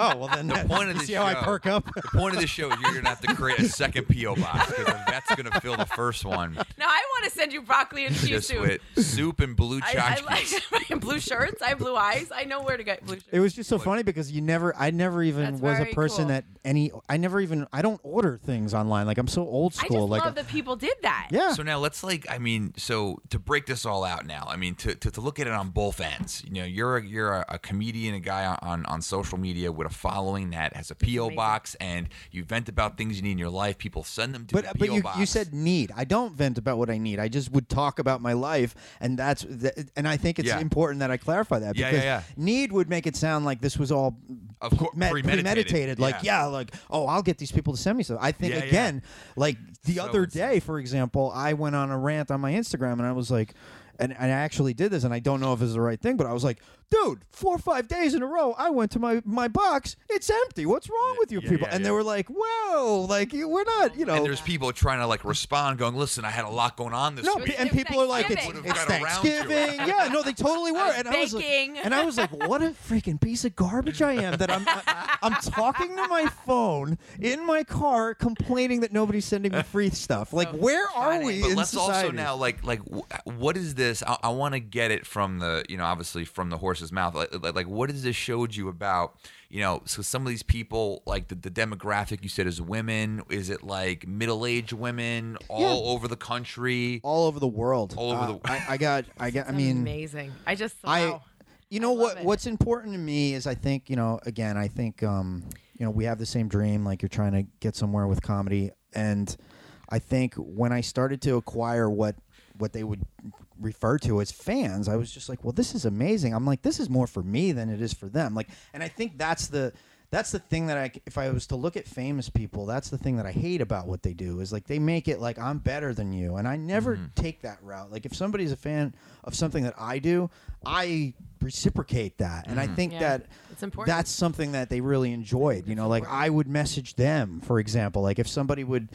Oh well, then The point of you the see show. how I perk up. The point of the show is you're gonna have to create a second PO box because Yvette's gonna fill the first one no, I want to send you broccoli and cheese just soup. with soup and blue I, I tchotchkes. like blue shirts. I have blue eyes. I know where to get blue shirts. It was just so funny because you never, I never even That's was a person cool. that any, I never even, I don't order things online. Like I'm so old I school. just like love that people did that. yeah, So now let's like, I mean, so to break this all out now, I mean, to, to, to look at it on both ends, you know, you're a, you're a, a comedian, a guy on, on social media with a following that has a PO amazing. box, and you vent about things you need in your life. People send them to but the but PO you box. you said need. I don't vent about what I need. I just would talk about my life, and that's th- and I think it's Yeah. important that I clarify that Yeah, yeah, because yeah. need would make it sound like this was all Of course, me- premeditated. Like Yeah. yeah, like oh, I'll get these people to send me stuff. I think Yeah, yeah. again, like the So other insane. day, for example, I went on a rant on my Instagram, and I was like. And, and I actually did this, and I don't know if it's the right thing, but I was like, "Dude, four or five days in a row, I went to my my box. It's empty. What's wrong with you yeah, people?" yeah, and they yeah. were like, "Whoa, like you- we're not, you know." and there's people trying to like respond, going, "Listen, I had a lot going on this No, week." pe- and people are like, it's, Thanksgiving. it's Would've got around to it. Thanksgiving. yeah, no, they totally were. I was And I was like, baking. and I was like, what a freaking piece of garbage I am that I'm I, I'm talking to my phone in my car, complaining that nobody's sending me free stuff. Like, where are funny. we but in let's also now like like wh- what is this i, I want to get it from the you know obviously from the horse's mouth like, like, like what has this showed you about you know so some of these people like the, the demographic you said is women is it like middle-aged women all over the country all over the world. All over Uh, the- I, I got. I got. I mean, amazing. I just I, you know I what? it. What's important to me is I think you know. Again, I think um, you know we have the same dream. Like you're trying to get somewhere with comedy, and I think when I started to acquire what what they would refer to as fans, I was just like, well, this is amazing. I'm like, this is more for me than it is for them. Like, and I think that's the that's the thing that I, if I was to look at famous people, that's the thing that I hate about what they do is like they make it like I'm better than you, and I never mm-hmm. take that route. Like if somebody's a fan of something that I do, I reciprocate that, and I mm-hmm. think Yeah, that it's important. that's something that they really enjoyed. You know, like I would message them, for example, like if somebody would.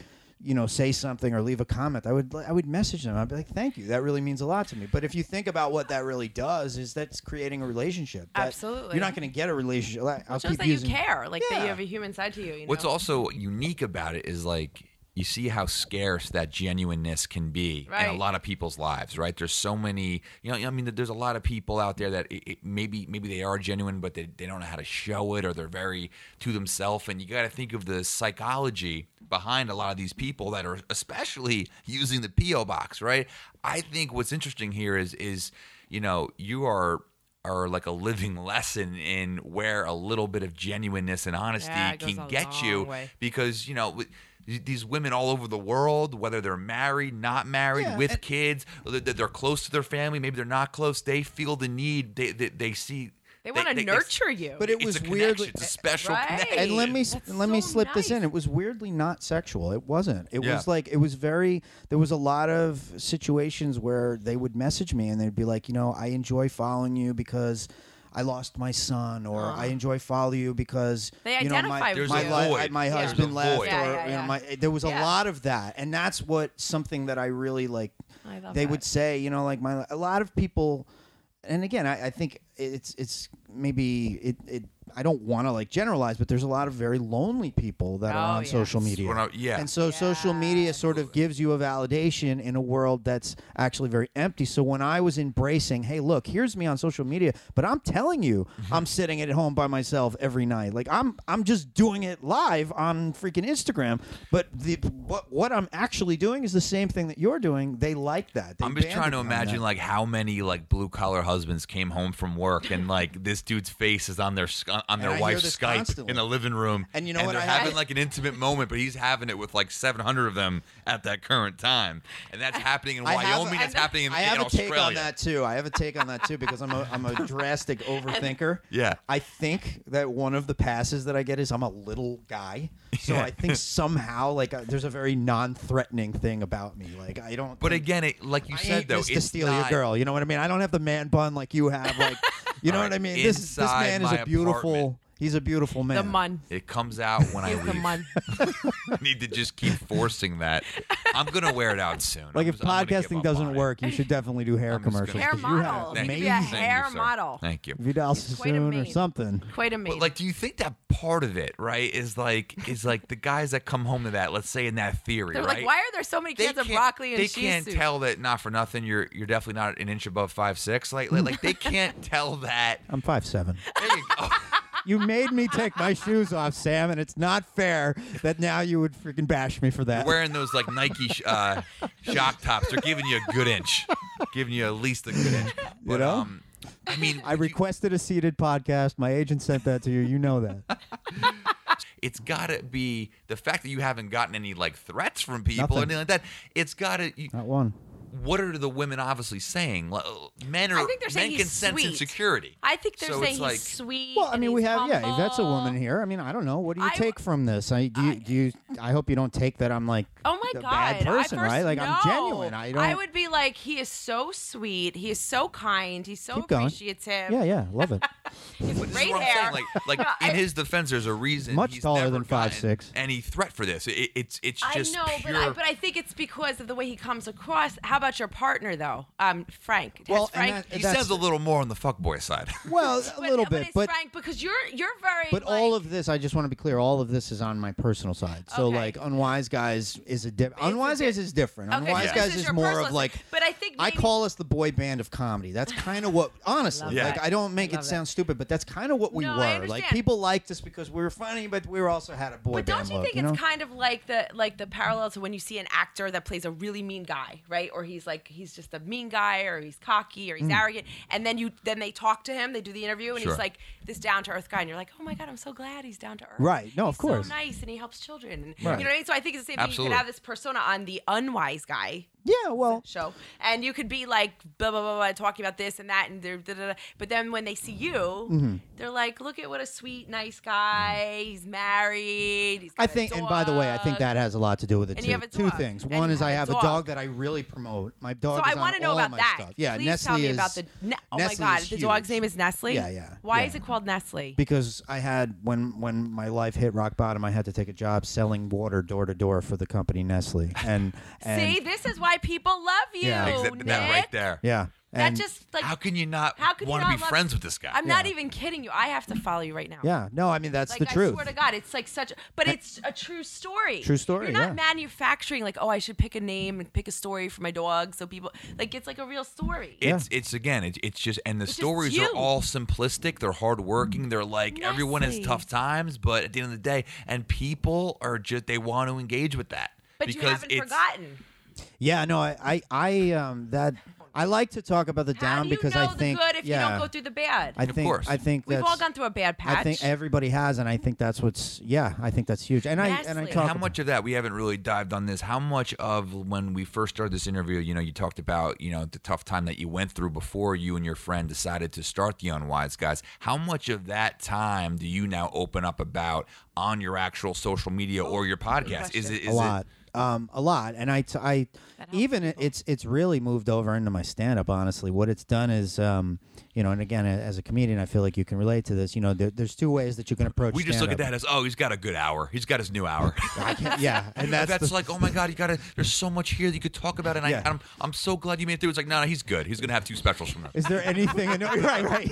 You know, say something or leave a comment. I would, I would message them. I'd be like, "Thank you. That really means a lot to me." But if you think about what that really does, is that's creating a relationship. That- Absolutely. you're not going to get a relationship. I- I'll It shows keep that using, you care, like that you have a human side to you. you what's know? also unique about it is like you see how scarce that genuineness can be in a lot of people's lives, right? There's so many, you know, I mean, there's a lot of people out there that it, it, maybe maybe they are genuine, but they, they don't know how to show it, or they're very to themselves. And you got to think of the psychology behind a lot of these people that are especially using the PO box, right? I think what's interesting here is is you know you are are like a living lesson in where a little bit of genuineness and honesty Yeah, can get you way. because you know these women all over the world whether they're married not married Yeah, with and- kids that that they're close to their family maybe they're not close they feel the need they they, they see they want to nurture you. But it was a weirdly- it's a special Right. connection and let me That's let me so slip this in. It was weirdly not sexual. It wasn't. It Yeah. was like it was very. There was a lot of situations where they would message me and they'd be like, you know, I enjoy following you because. I lost my son, or I uh-huh. enjoy follow you because They you know, identify my, with There's my, a li- I- my husband There's left, void. or Yeah, yeah, you know, my, there was a lot of that, and that's what something that I really like. I love they that. would say, you know, like my a lot of people, and again, I, I think it's it's maybe it, it I don't want to like generalize, but there's a lot of very lonely people that are Oh, on yeah. social media. Well, no, yeah. And so social media sort of gives you a validation in a world that's actually very empty. So when I was embracing, hey, look, here's me on social media, but I'm telling you, Mm-hmm. I'm sitting at home by myself every night. Like I'm I'm just doing it live on freaking Instagram. But the what what I'm actually doing is the same thing that you're doing. They like that. They I'm just trying to on imagine that. like how many like blue collar husbands came home from work and like this dude's face is on their sc- on their wife's Skype constantly. in the living room. And you know what they're I having like an intimate moment, but he's having it with like 700 of them at that current time, and that's happening in Wyoming. that's happening in, Australia I have in a Australia. take on that too. I have a take on that too because I'm a I'm a drastic overthinker. Yeah. I think that one of the passes that I get is I'm a little guy, so Yeah. I think somehow like uh, there's a very non-threatening thing about me. Like I don't. But think- again, it, like you I said though, this to steal not, your girl. You know what I mean? I don't have the man bun like you have. Like you know All what I right, mean? This this man is a beautiful. apartment. He's a beautiful man. The mun. It comes out when I He's the leave. mun. I need to just keep forcing that. I'm gonna wear it out soon. Like I'm if just- I'm gonna give podcasting up doesn't on it. work, you should definitely do hair I'm just gonna- commercials. Hair 'cause you have model. Thank Maybe you. a Thank you, hair sir. model. Thank you. Vidal quite Sassoon or amazing. something. Quite amazing. But like, do you think that part of it, right, is like is like the guys that come home to that? Let's say in that theory, They're right? like, why are there so many they cans of can't- broccoli and they cheese can't soup? tell that not for nothing you're you're definitely not an inch above five six like like, like they can't tell that I'm five seven. there you go. You made me take my shoes off, Sam, and it's not fair that now you would freaking bash me for that. You're wearing those like Nike sh- uh, shock tops they're giving you a good inch giving you at least a good inch but know? um I mean I requested a seated podcast. My agent sent that to you. You know that. it's got to be the fact that you haven't gotten any like threats from people or anything like that it's got to Not one. What are the women obviously saying? Uh, men are I think they're saying men he's can sense sweet. insecurity. I think they're So saying it's like, sweet. Well, I mean, we he's have yeah. If that's a woman here, I mean, I don't know. What do you I- take from this? I do. You, do you? I hope you don't take that. I'm like Oh my god! bad person, I first, right? Like I'm genuine. I don't. would be like, he is so sweet. He is so kind. He's so Keep going. appreciative. Yeah, yeah, love it. He But great is what I'm hair. saying. Like, like in his defense, there's a reason. Much he's taller never than gotten 5'6". Any threat for this? It, it's it's I just know, pure. but I, but I think it's because of the way he comes across. How about your partner though, um, Frank? Has Well, Frank. that- he that's- sounds a little more on the fuckboy side. Well, a little but bit, it's but Frank because you're you're very. But like, all of this, I just want to be clear. All of this is on my personal side. So, Okay. like, unwise guys is a different. Unwise guys is different. Okay, so unwise this guys is is your more personal of like. But I think I maybe- call us the boy band of comedy. That's kind of what, honestly, Yeah. like I don't make it Love it. sound stupid, but that's kind of what we No, I were. Like understand. people liked us because we were funny, but we were also had a boy band. But band don't you look. think you know? it's kind of like the like the parallel to when you see an actor that plays a really mean guy, right? Or he's like he's just a mean guy, or he's cocky, or he's Mm. arrogant, and then you then they talk to him, they do the interview, and Sure. he's like this down to earth guy, and you're like, oh my god, I'm so glad he's down to earth. Right. No, of He's course. So nice, and he helps children. And, Right. You know what I mean? So I think it's the same thing. You Absolutely. could have this persona on the unwise guy yeah. Well, show, and you could be like blah blah blah, blah talking about this and that, and they're da, da, da. but then when they see you, Mm-hmm. they're like, look at what a sweet, nice guy. He's married. He's got I think, and by the way, I think that has a lot to do with it And too. you have a Two things. And One is I have a dog. dog that I really promote. My dog. So is I want to know about that. Stuff. Yeah, Please Nestle tell me is. about the. Ne- oh Nestle my god, the dog's name is Nestle. Yeah, yeah, Why yeah. is it called Nestle? because I had when when my life hit rock bottom, I had to take a job selling water door to door for the company Nestle, and, and See, this is why people love you. Yeah. Exactly, Nick. that right there. yeah, That and just like How can you not How can you want to not be love- friends with this guy? I'm not even kidding you. I have to follow you right now. yeah, no, I mean that's Like the I truth. swear to God, it's like such. But it's a true story. True story, You're not yeah. manufacturing like, oh, I should pick a name and pick a story for my dog, so people like it's like a real story. It's it's again it's it's just and the just stories are all simplistic. They're hardworking. They're like everyone has Nestle. tough times, but at the end of the day, and people are just they want to engage with that but you because haven't it's forgotten. Yeah, no, I, I, I um that I like to talk about the How down do you because know I think the good if yeah, you don't go through the bad? I Of think course. I think We've that's, all gone through a bad patch. I think everybody has, and I think that's what's yeah. I think that's huge, and I and I Nestle. talk how about- much of that we haven't really dived on this how much of when we first started this interview you know you talked about you know the tough time that you went through before you and your friend decided to start the unwise guys how much of that time do you now open up about on your actual social media or your podcast is it is a lot. Um, a lot, and I, t- I That even people. it's it's really moved over into my stand up. Honestly, what it's done is, um, you know, and again, as a comedian, I feel like you can relate to this. You know, there, there's two ways that you can approach. We just look at that as, oh, he's got a good hour. He's got his new hour. Yeah, and that's, That's, the- like, oh my god, you gotta. There's so much here that you could talk about, and Yeah. I, I'm, I'm so glad you made it through. It's like, no, no, he's good. He's gonna have two specials from now. Is there anything? In, right, right.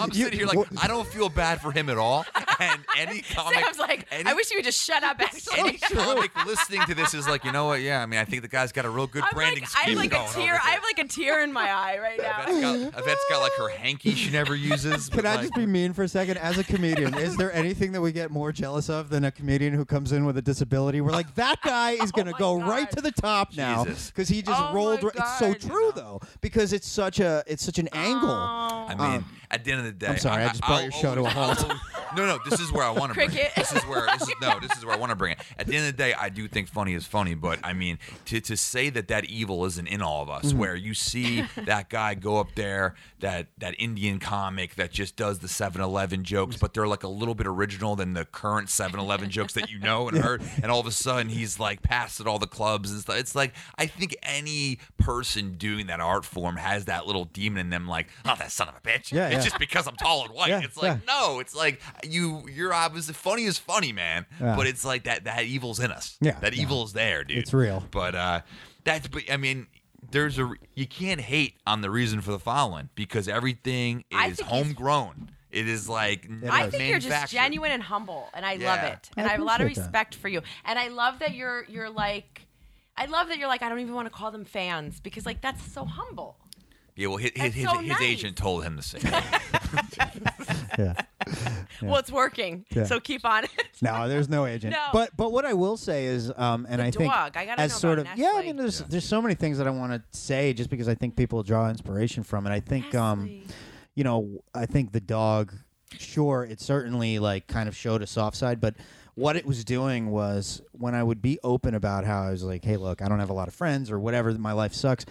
I'm You- sitting here like, wh- I don't feel bad for him at all. And any comic, Sam's like, any, I wish you would just shut up. Actually, any comic listening to this is like, you know what? Yeah, I mean, I think the guy's got a real good I'm branding like, I have scheme like going a tear. I have like a tear in my eye right now. Yvette's got, Yvette's got like her hanky she never uses. Can I like, just be mean for a second? As a comedian, is there anything that we get more jealous of than a comedian who comes in with a disability? We're like, that guy is going to my go God. right to the top now because he just Oh rolled. my ri- It's so God. true though because it's such a it's such an angle. Oh. I mean, Um, at the end of the day, I'm sorry, I just brought I'll your show to a halt. No, no, this is where I want to bring it. This is where this is no, this is where I want to bring it. At the end of the day, I do think funny is funny, but I mean, to to say that that evil isn't in all of us, Mm-hmm. where you see that guy go up there, that that Indian comic that just does the 7-Eleven jokes, but they're like a little bit original than the current 7-Eleven jokes that you know and heard, and all of a sudden he's like passed at all the clubs and stuff. It's like I think any person doing that art form has that little demon in them, like, oh, that son of a bitch. Yeah, it's yeah. just because I'm tall and white. Yeah, it's like yeah. no, it's like you you're obviously funny is funny, man. Yeah. But it's like that that evil's in us. Yeah, That yeah. evil is there, dude. It's real. But uh that's but I mean there's a you can't hate on the reason for the following because everything is homegrown. It is like I think you're just genuine and humble, and I love it. And I I, have a lot of appreciate that. respect for you. And I love that you're you're like, I love that you're like, I don't even want to call them fans because like that's so humble. Yeah, well his, his, That's his, so his agent told him to say. Yeah. Well, it's working, Yeah. so keep on it. No, there's no agent. No. But but what I will say is, um, and The I think dog. I gotta as know sort about of yeah, I Nestle. mean, there's there's so many things that I want to say just because I think people draw inspiration from it. I think um, Nestle. you know, I think the dog, sure, it certainly like kind of showed a soft side, but what it was doing was when I would be open about how I was like, hey, look, I don't have a lot of friends or whatever, my life sucks.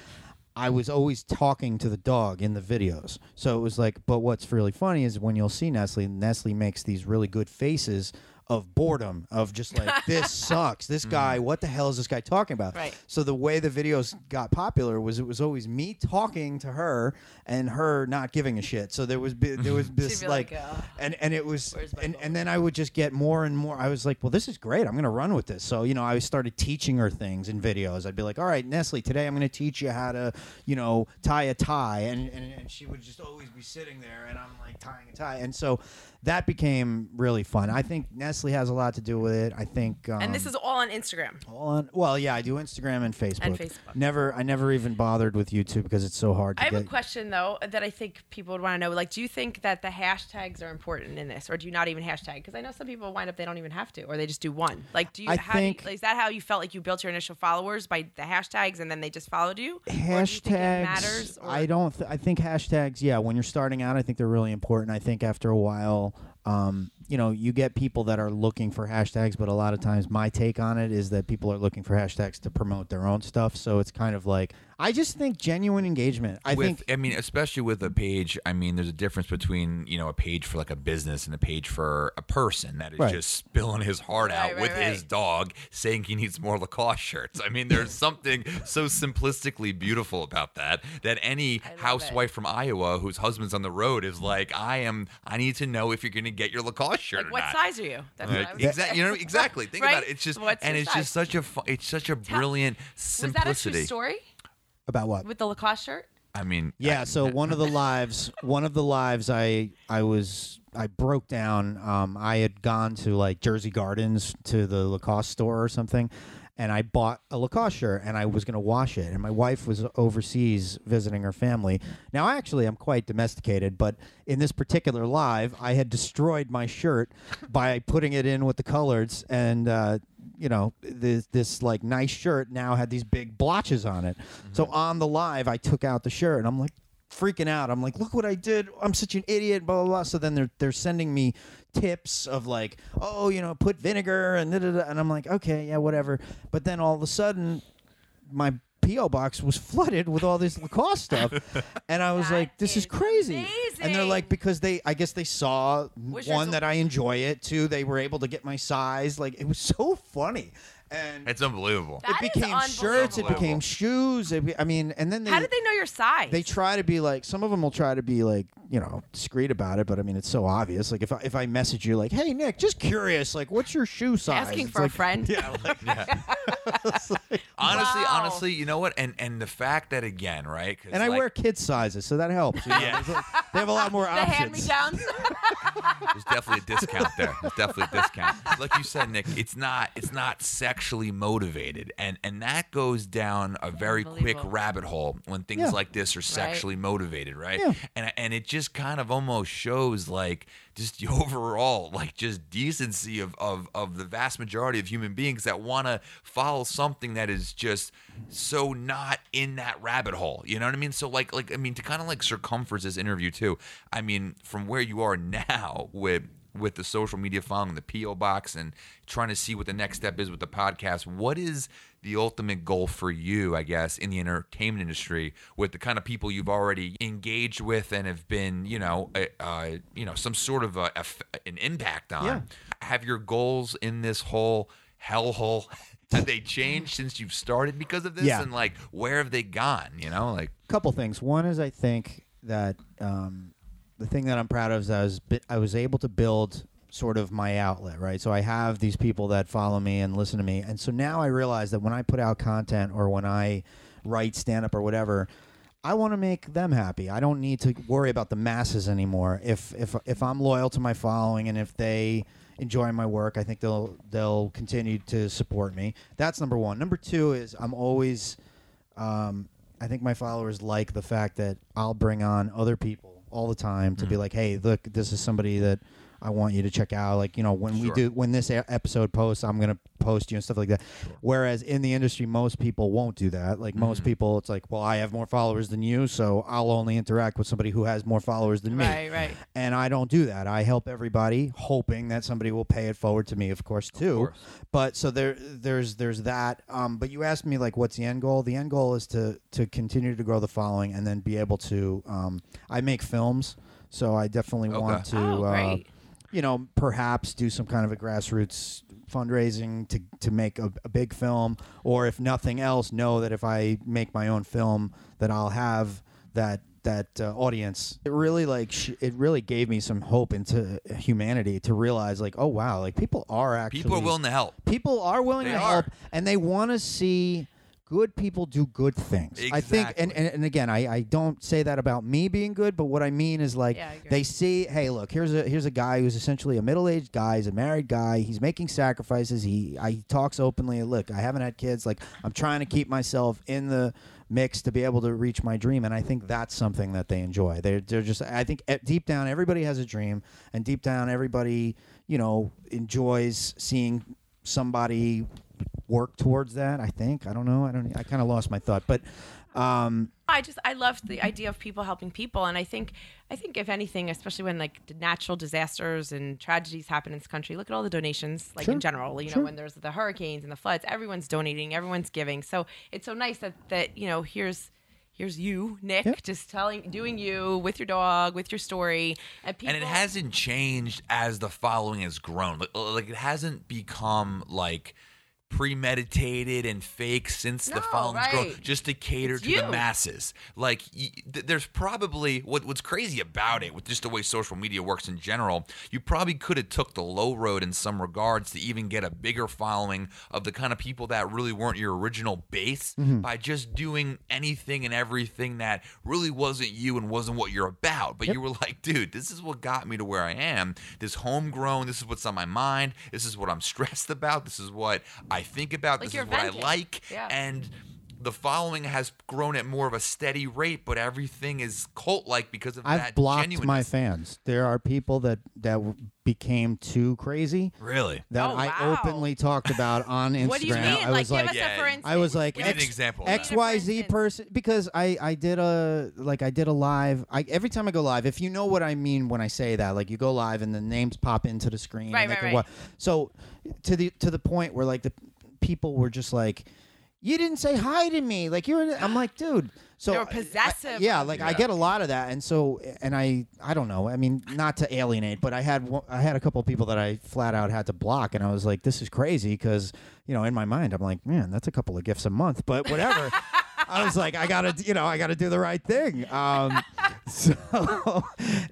I was always talking to the dog in the videos. So it was like, but what's really funny is when you'll see Nestle, Nestle makes these really good faces of boredom, of just like, this sucks. This guy, mm-hmm. what the hell is this guy talking about? Right. So the way the videos got popular was it was always me talking to her and her not giving a shit. So there was bi- there was this be like, like, "Ugh, and and it was where's my and, phone?" and then I would just get more and more. I was like, well, this is great. I'm gonna run with this. So you know, I started teaching her things in videos. I'd be like, all right, Nestle, today I'm gonna teach you how to you know tie a tie, and and, and she would just always be sitting there, and I'm like tying a tie, and so that became really fun. I think Nestle has a lot to do with it. I think, um, and this is all on Instagram. all on, well, yeah, I do Instagram and Facebook. And Facebook. Never, I never even bothered with YouTube because it's so hard to I have get. a question though that I think people would want to know. Like, do you think that the hashtags are important in this, or do you not even hashtag? Because I know some people wind up they don't even have to, or they just do one. Like, do you? I how do you- think- is that how you felt like you built your initial followers by the hashtags, and then they just followed you? Or do you think hashtags matters. Or, i don't th- i think hashtags yeah when you're starting out i think they're really important i think after a while um, you know you get people that are looking for hashtags but a lot of times my take on it is that people are looking for hashtags to promote their own stuff. So it's kind of like i just think genuine engagement i with, think I mean, especially with a page. I mean, there's a difference between you know a page for like a business and a page for a person that is Right. just spilling his heart out right, with right. his dog, saying he needs more Lacoste shirts. I mean, there's something so simplistically beautiful about that. That any I love housewife from Iowa whose husband's on the road is like, I am. I need to know if you're going to get your Lacoste shirt like, or what not. size are you? That's Like, was exactly, you know, exactly. Think about it. It's just, What's and it's size? just such a, fu- it's such a brilliant simplicity. Was that a true story about what with the Lacoste shirt? I mean, Yeah, I- so one of the lives, one of the lives, I I was I broke down. Um, I had gone to like Jersey Gardens to the Lacoste store or something, and I bought a Lacoste shirt and I was gonna wash it. And my wife was overseas visiting her family. Now, actually, I'm quite domesticated, but in this particular live, I had destroyed my shirt by putting it in with the colors and. Uh, you know this this like nice shirt now had these big blotches on it. So on the live, I took out the shirt and I'm like freaking out. I'm like, look what I did. I'm such an idiot. Blah blah blah. So then they're they're sending me tips of like, oh, you know, put vinegar and da, da, da. and I'm like, okay, yeah, whatever. But then all of a sudden, my PO box was flooded with all this Lacoste stuff, and I was That like, "This is, is crazy." And they're like, because they, I guess they saw yours one that I enjoy it. Two, they were able to get my size. Like it was so funny. And It's unbelievable. That it is became shirts, it became shoes. It be, I mean, and then they How did they know your size? they try to be like some of them will try to be like you know discreet about it, but I mean it's so obvious. Like if I, if I message you like, hey Nick, just curious, like what's your shoe size? asking It's for a friend. Yeah, like, yeah. Honestly, Wow. honestly, you know what? And and the fact that again, right? and I wear kid sizes, so that helps. you know? Yeah. There's they have a lot more the hand me options. downs. There's definitely a discount there. There's definitely a discount. Like you said, Nick, it's not it's not sexually motivated, and and that goes down a very quick rabbit hole when things Yeah. like this are sexually motivated, right? Yeah. And and it just kind of almost shows like just the overall like just decency of of of the vast majority of human beings that want to follow something that is just so not in that rabbit hole. You know what I mean? So like like I mean to kind of like circumference this interview too. I mean from where you are now with with the social media following the PO box and trying to see what the next step is with the podcast. What is the ultimate goal for you, I guess, in the entertainment industry with the kind of people you've already engaged with and have been, you know, uh, uh, you know, some sort of a, eff- an impact on? Yeah. Have your goals in this whole hellhole have they changed since you've started because of this? Yeah. And like, where have they gone? You know, like, couple things. One is I think that um, the thing that I'm proud of is I was I was able to build sort of my outlet, right? So I have these people that follow me and listen to me, and so now I realize that when I put out content or when I write stand up or whatever. I want to make them happy. I don't need to worry about the masses anymore. If if if I'm loyal to my following and if they enjoy my work, I think they'll they'll continue to support me. That's number one. Number two is I'm always um, I think my followers like the fact that I'll bring on other people all the time to Mm. be like, hey, look, this is somebody that I want you to check out. Like, you know, when we do, when this episode posts, I'm going to post you and stuff like that. Whereas in the industry, most people won't do that. Like, most Mm-hmm. people, it's like, well, I have more followers than you, so I'll only interact with somebody who has more followers than me. right, right. And I don't do that. I help everybody, hoping that somebody will pay it forward to me, of course, too. course. But so there, there's there's that. Um, but you asked me like, what's the end goal? The end goal is to to continue to grow the following, and then be able to. Um, I make films, so I definitely Okay. want to. Oh, uh, great. You know, perhaps do some kind of a grassroots fundraising to to make a, a big film, or if nothing else, know that if I make my own film, that I'll have that that uh, audience. It really like sh- it really gave me some hope into humanity to realize like, oh wow, like people are actually people are willing to help. people are willing They to are. help and they want to see good people do good things. I think and, and, and again I, I don't say that about me being good but what i mean is like Yeah, they see hey look here's a here's a guy who's essentially a middle-aged guy. He's a married guy. He's making sacrifices. He I, he talks openly. Look i haven't had kids. Like i'm trying to keep myself in the mix to be able to reach my dream and i think that's something that they enjoy. They're, they're just i think deep down everybody has a dream and deep down everybody you know enjoys seeing somebody work towards that i think i don't know i don't i kind of lost my thought but um I just I love the idea of people helping people, and I think I think if anything, especially when like natural disasters and tragedies happen in this country, look at all the donations, like Sure. in general. You Sure. know, when there's the hurricanes and the floods, everyone's donating, everyone's giving. So it's so nice that that you know here's. Here's you, Nick, Yeah. just telling, doing you with your dog, with your story, and people. and it hasn't changed as the following has grown. Like, like it hasn't become like premeditated and fake since the No, following's grown right. just to cater It's to you. the masses. Like y- th- there's probably what what's crazy about it with just the way social media works in general. You probably could have took the low road in some regards to even get a bigger following of the kind of people that really weren't your original base Mm-hmm. by just doing anything and everything that really wasn't you and wasn't what you're about. But you were like, dude, this is what got me to where I am. This homegrown, this is what's on my mind. This is what I'm stressed about. This is what I think about. Like this is what venting. I like. Yeah. And the following has grown at more of a steady rate, but everything is cult like because of i've that blocked my fans there are people that that became too crazy Really? that Oh, I openly talked about on Instagram. what do you mean? I like, was give like, us Yeah, a for instance. I was like We need an example. X We need a for Y Z instance. person because I I did a like I did a live. I every time I go live, if you know what I mean when I say that, like you go live and the names pop into the screen. Right, and right, right. wa- So to the to the point where like the people were just like. You didn't say hi to me. Like you're. I'm like, dude. So They were I- possessive yeah, of like I you. get a lot of that, and so and I I don't know. I mean, not to alienate, but I had one- I had a couple of people that I flat out had to block, and I was like, this is crazy because you know in my mind I'm like, man, that's a couple of gifts a month, but whatever. I was like, I gotta, you know, I gotta do the right thing. Um, so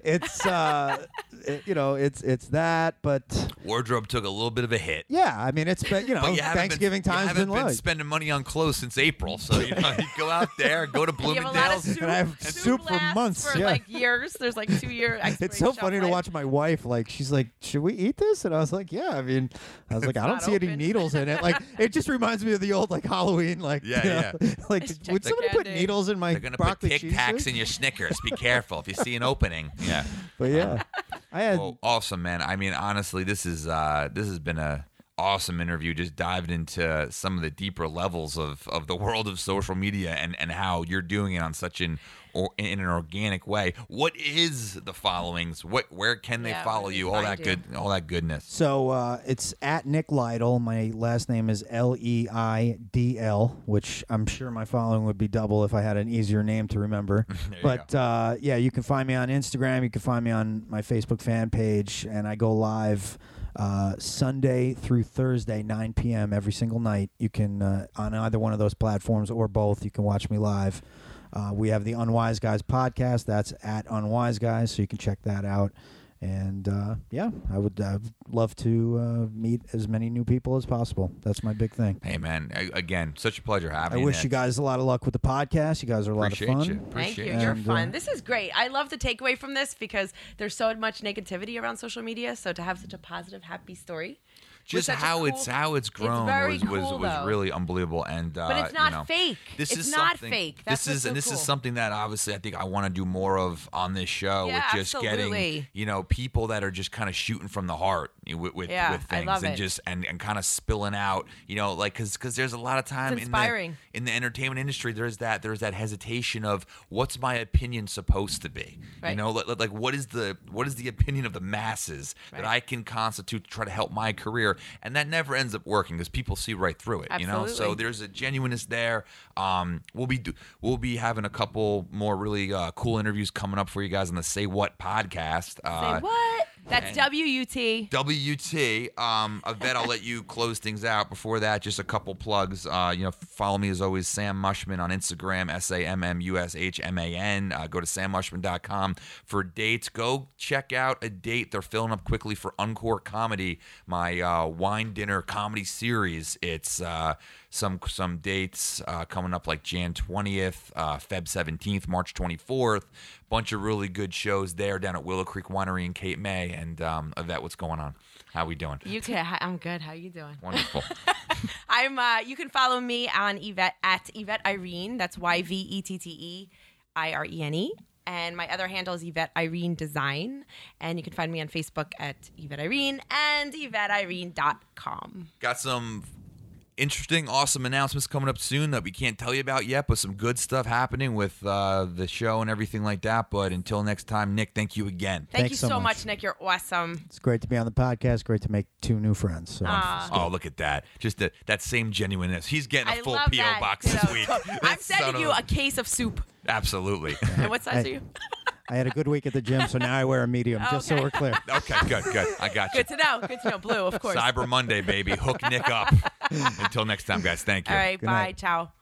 it's, uh, it- you know, it's it's that, but Wardrobe took a little bit of a hit. yeah, I mean, it's been, you know, you Thanksgiving been, you time's haven't been been like. spending money on clothes since April. So you know, you go out there, go to You have a lot of Bloomingdale's. soup, And I have soup soup for months, for yeah. like years. There's like two years. It's so expiration funny to watch my wife. Like she's like, "Should we eat this?" And I was like, "Yeah." I mean, I was like, "I don't not see any needles in it." Like it just reminds me of the old like Halloween. Like Yeah, you know, Like Just would check the somebody put needles in my They're gonna broccoli put Tic? Tacs in your Snickers. Be careful if you see an opening. Yeah. But yeah, I had. Well, awesome, man. I mean, honestly, this is uh, this has been a awesome interview. Just dived into some of the deeper levels of, of the world of social media and, and how you're doing it on such an or in an organic way. What is the followings? What where can they Yeah, follow you? All find that you? good, all that goodness. So uh, it's at Nick Leidl. My last name is L E I D L, which I'm sure my following would be double if I had an easier name to remember. you but uh, yeah, you can find me on Instagram. You can find me on my Facebook fan page, and I go live uh, Sunday through Thursday, 9 p.m. every single night. You can uh, on either one of those platforms or both. You can watch me live. Uh, we have the Unwise Guys podcast. That's at Unwise Guys, so you can check that out. And uh, yeah, I would uh, love to uh, meet as many new people as possible. That's my big thing. Hey, man. a- Again, such a pleasure I having you. I wish Nick. you guys a lot of luck with the podcast. You guys are a lot Appreciate of fun. you. Thank Appreciate you. it. You're And, uh, fun. This is great. I love the takeaway from this because there's so much negativity around social media. So to have such a positive, happy story. Just how cool- it's how it's grown very was was, cool, was really unbelievable and uh, But it's not you know, fake. this It's is not fake. That's this is so and this cool. is something that obviously I think I want to do more of on this show Yeah, with just getting absolutely. you know people that are just kind of shooting from the heart with with, Yeah, with things and it. just and, and kind of spilling out you know like because because there's a lot of time in the in the entertainment industry there's that there's that hesitation of what's my opinion supposed to be? You know like, like what is the what is the opinion of the masses that I can constitute to try to help my career? And that never ends up working because people see right through it you know? So there's a genuineness there. Um we'll be do- we'll be having a couple more really uh, cool interviews coming up for you guys on the say what podcast. Uh Say what? That's and- WUT. WT. Um, Yvette, I'll let you close things out. Before that, just a couple plugs. Uh, you know, follow me as always, Sam Mushman on Instagram, S A M M U S H M A N. Uh, go to sammushman.com for dates. Go check out a date. They're filling up quickly for Encore Comedy, my uh, wine dinner comedy series. It's uh, some some dates uh, coming up like Jan 20th, uh, Feb 17th, March 24th. Bunch of really good shows there down at Willow Creek Winery in Cape May. And um, Yvette, what's going on? How we doing? You can. I'm good. How you doing? Wonderful. I'm. Uh, you can follow me on Yvette at Yvette Irene. That's Y V E T T E I R E N E. And my other handle is Yvette Irene Design. And you can find me on Facebook at Yvette Irene and YvetteIrene.com. Got some interesting, awesome announcements coming up soon that we can't tell you about yet, but some good stuff happening with uh, the show and everything like that. But until next time, Nick, thank you again. Thank Thanks you so so much. much, Nick. You're awesome. It's great to be on the podcast. Great to make two new friends. So Oh, look at that. Just the, that same genuineness. He's getting a I full P.O. that. box this week. I'm sending you a- a case of soup. Absolutely. And what size Hey. are you? I had a good week at the gym, so now I wear a medium, just so Okay. we're clear. okay, good, good. I got you. Good to know. Good to know. Blue, of course. Cyber Monday, baby. Hook Nick up. Until next time, guys. Thank you. All right. Good bye. night. Ciao.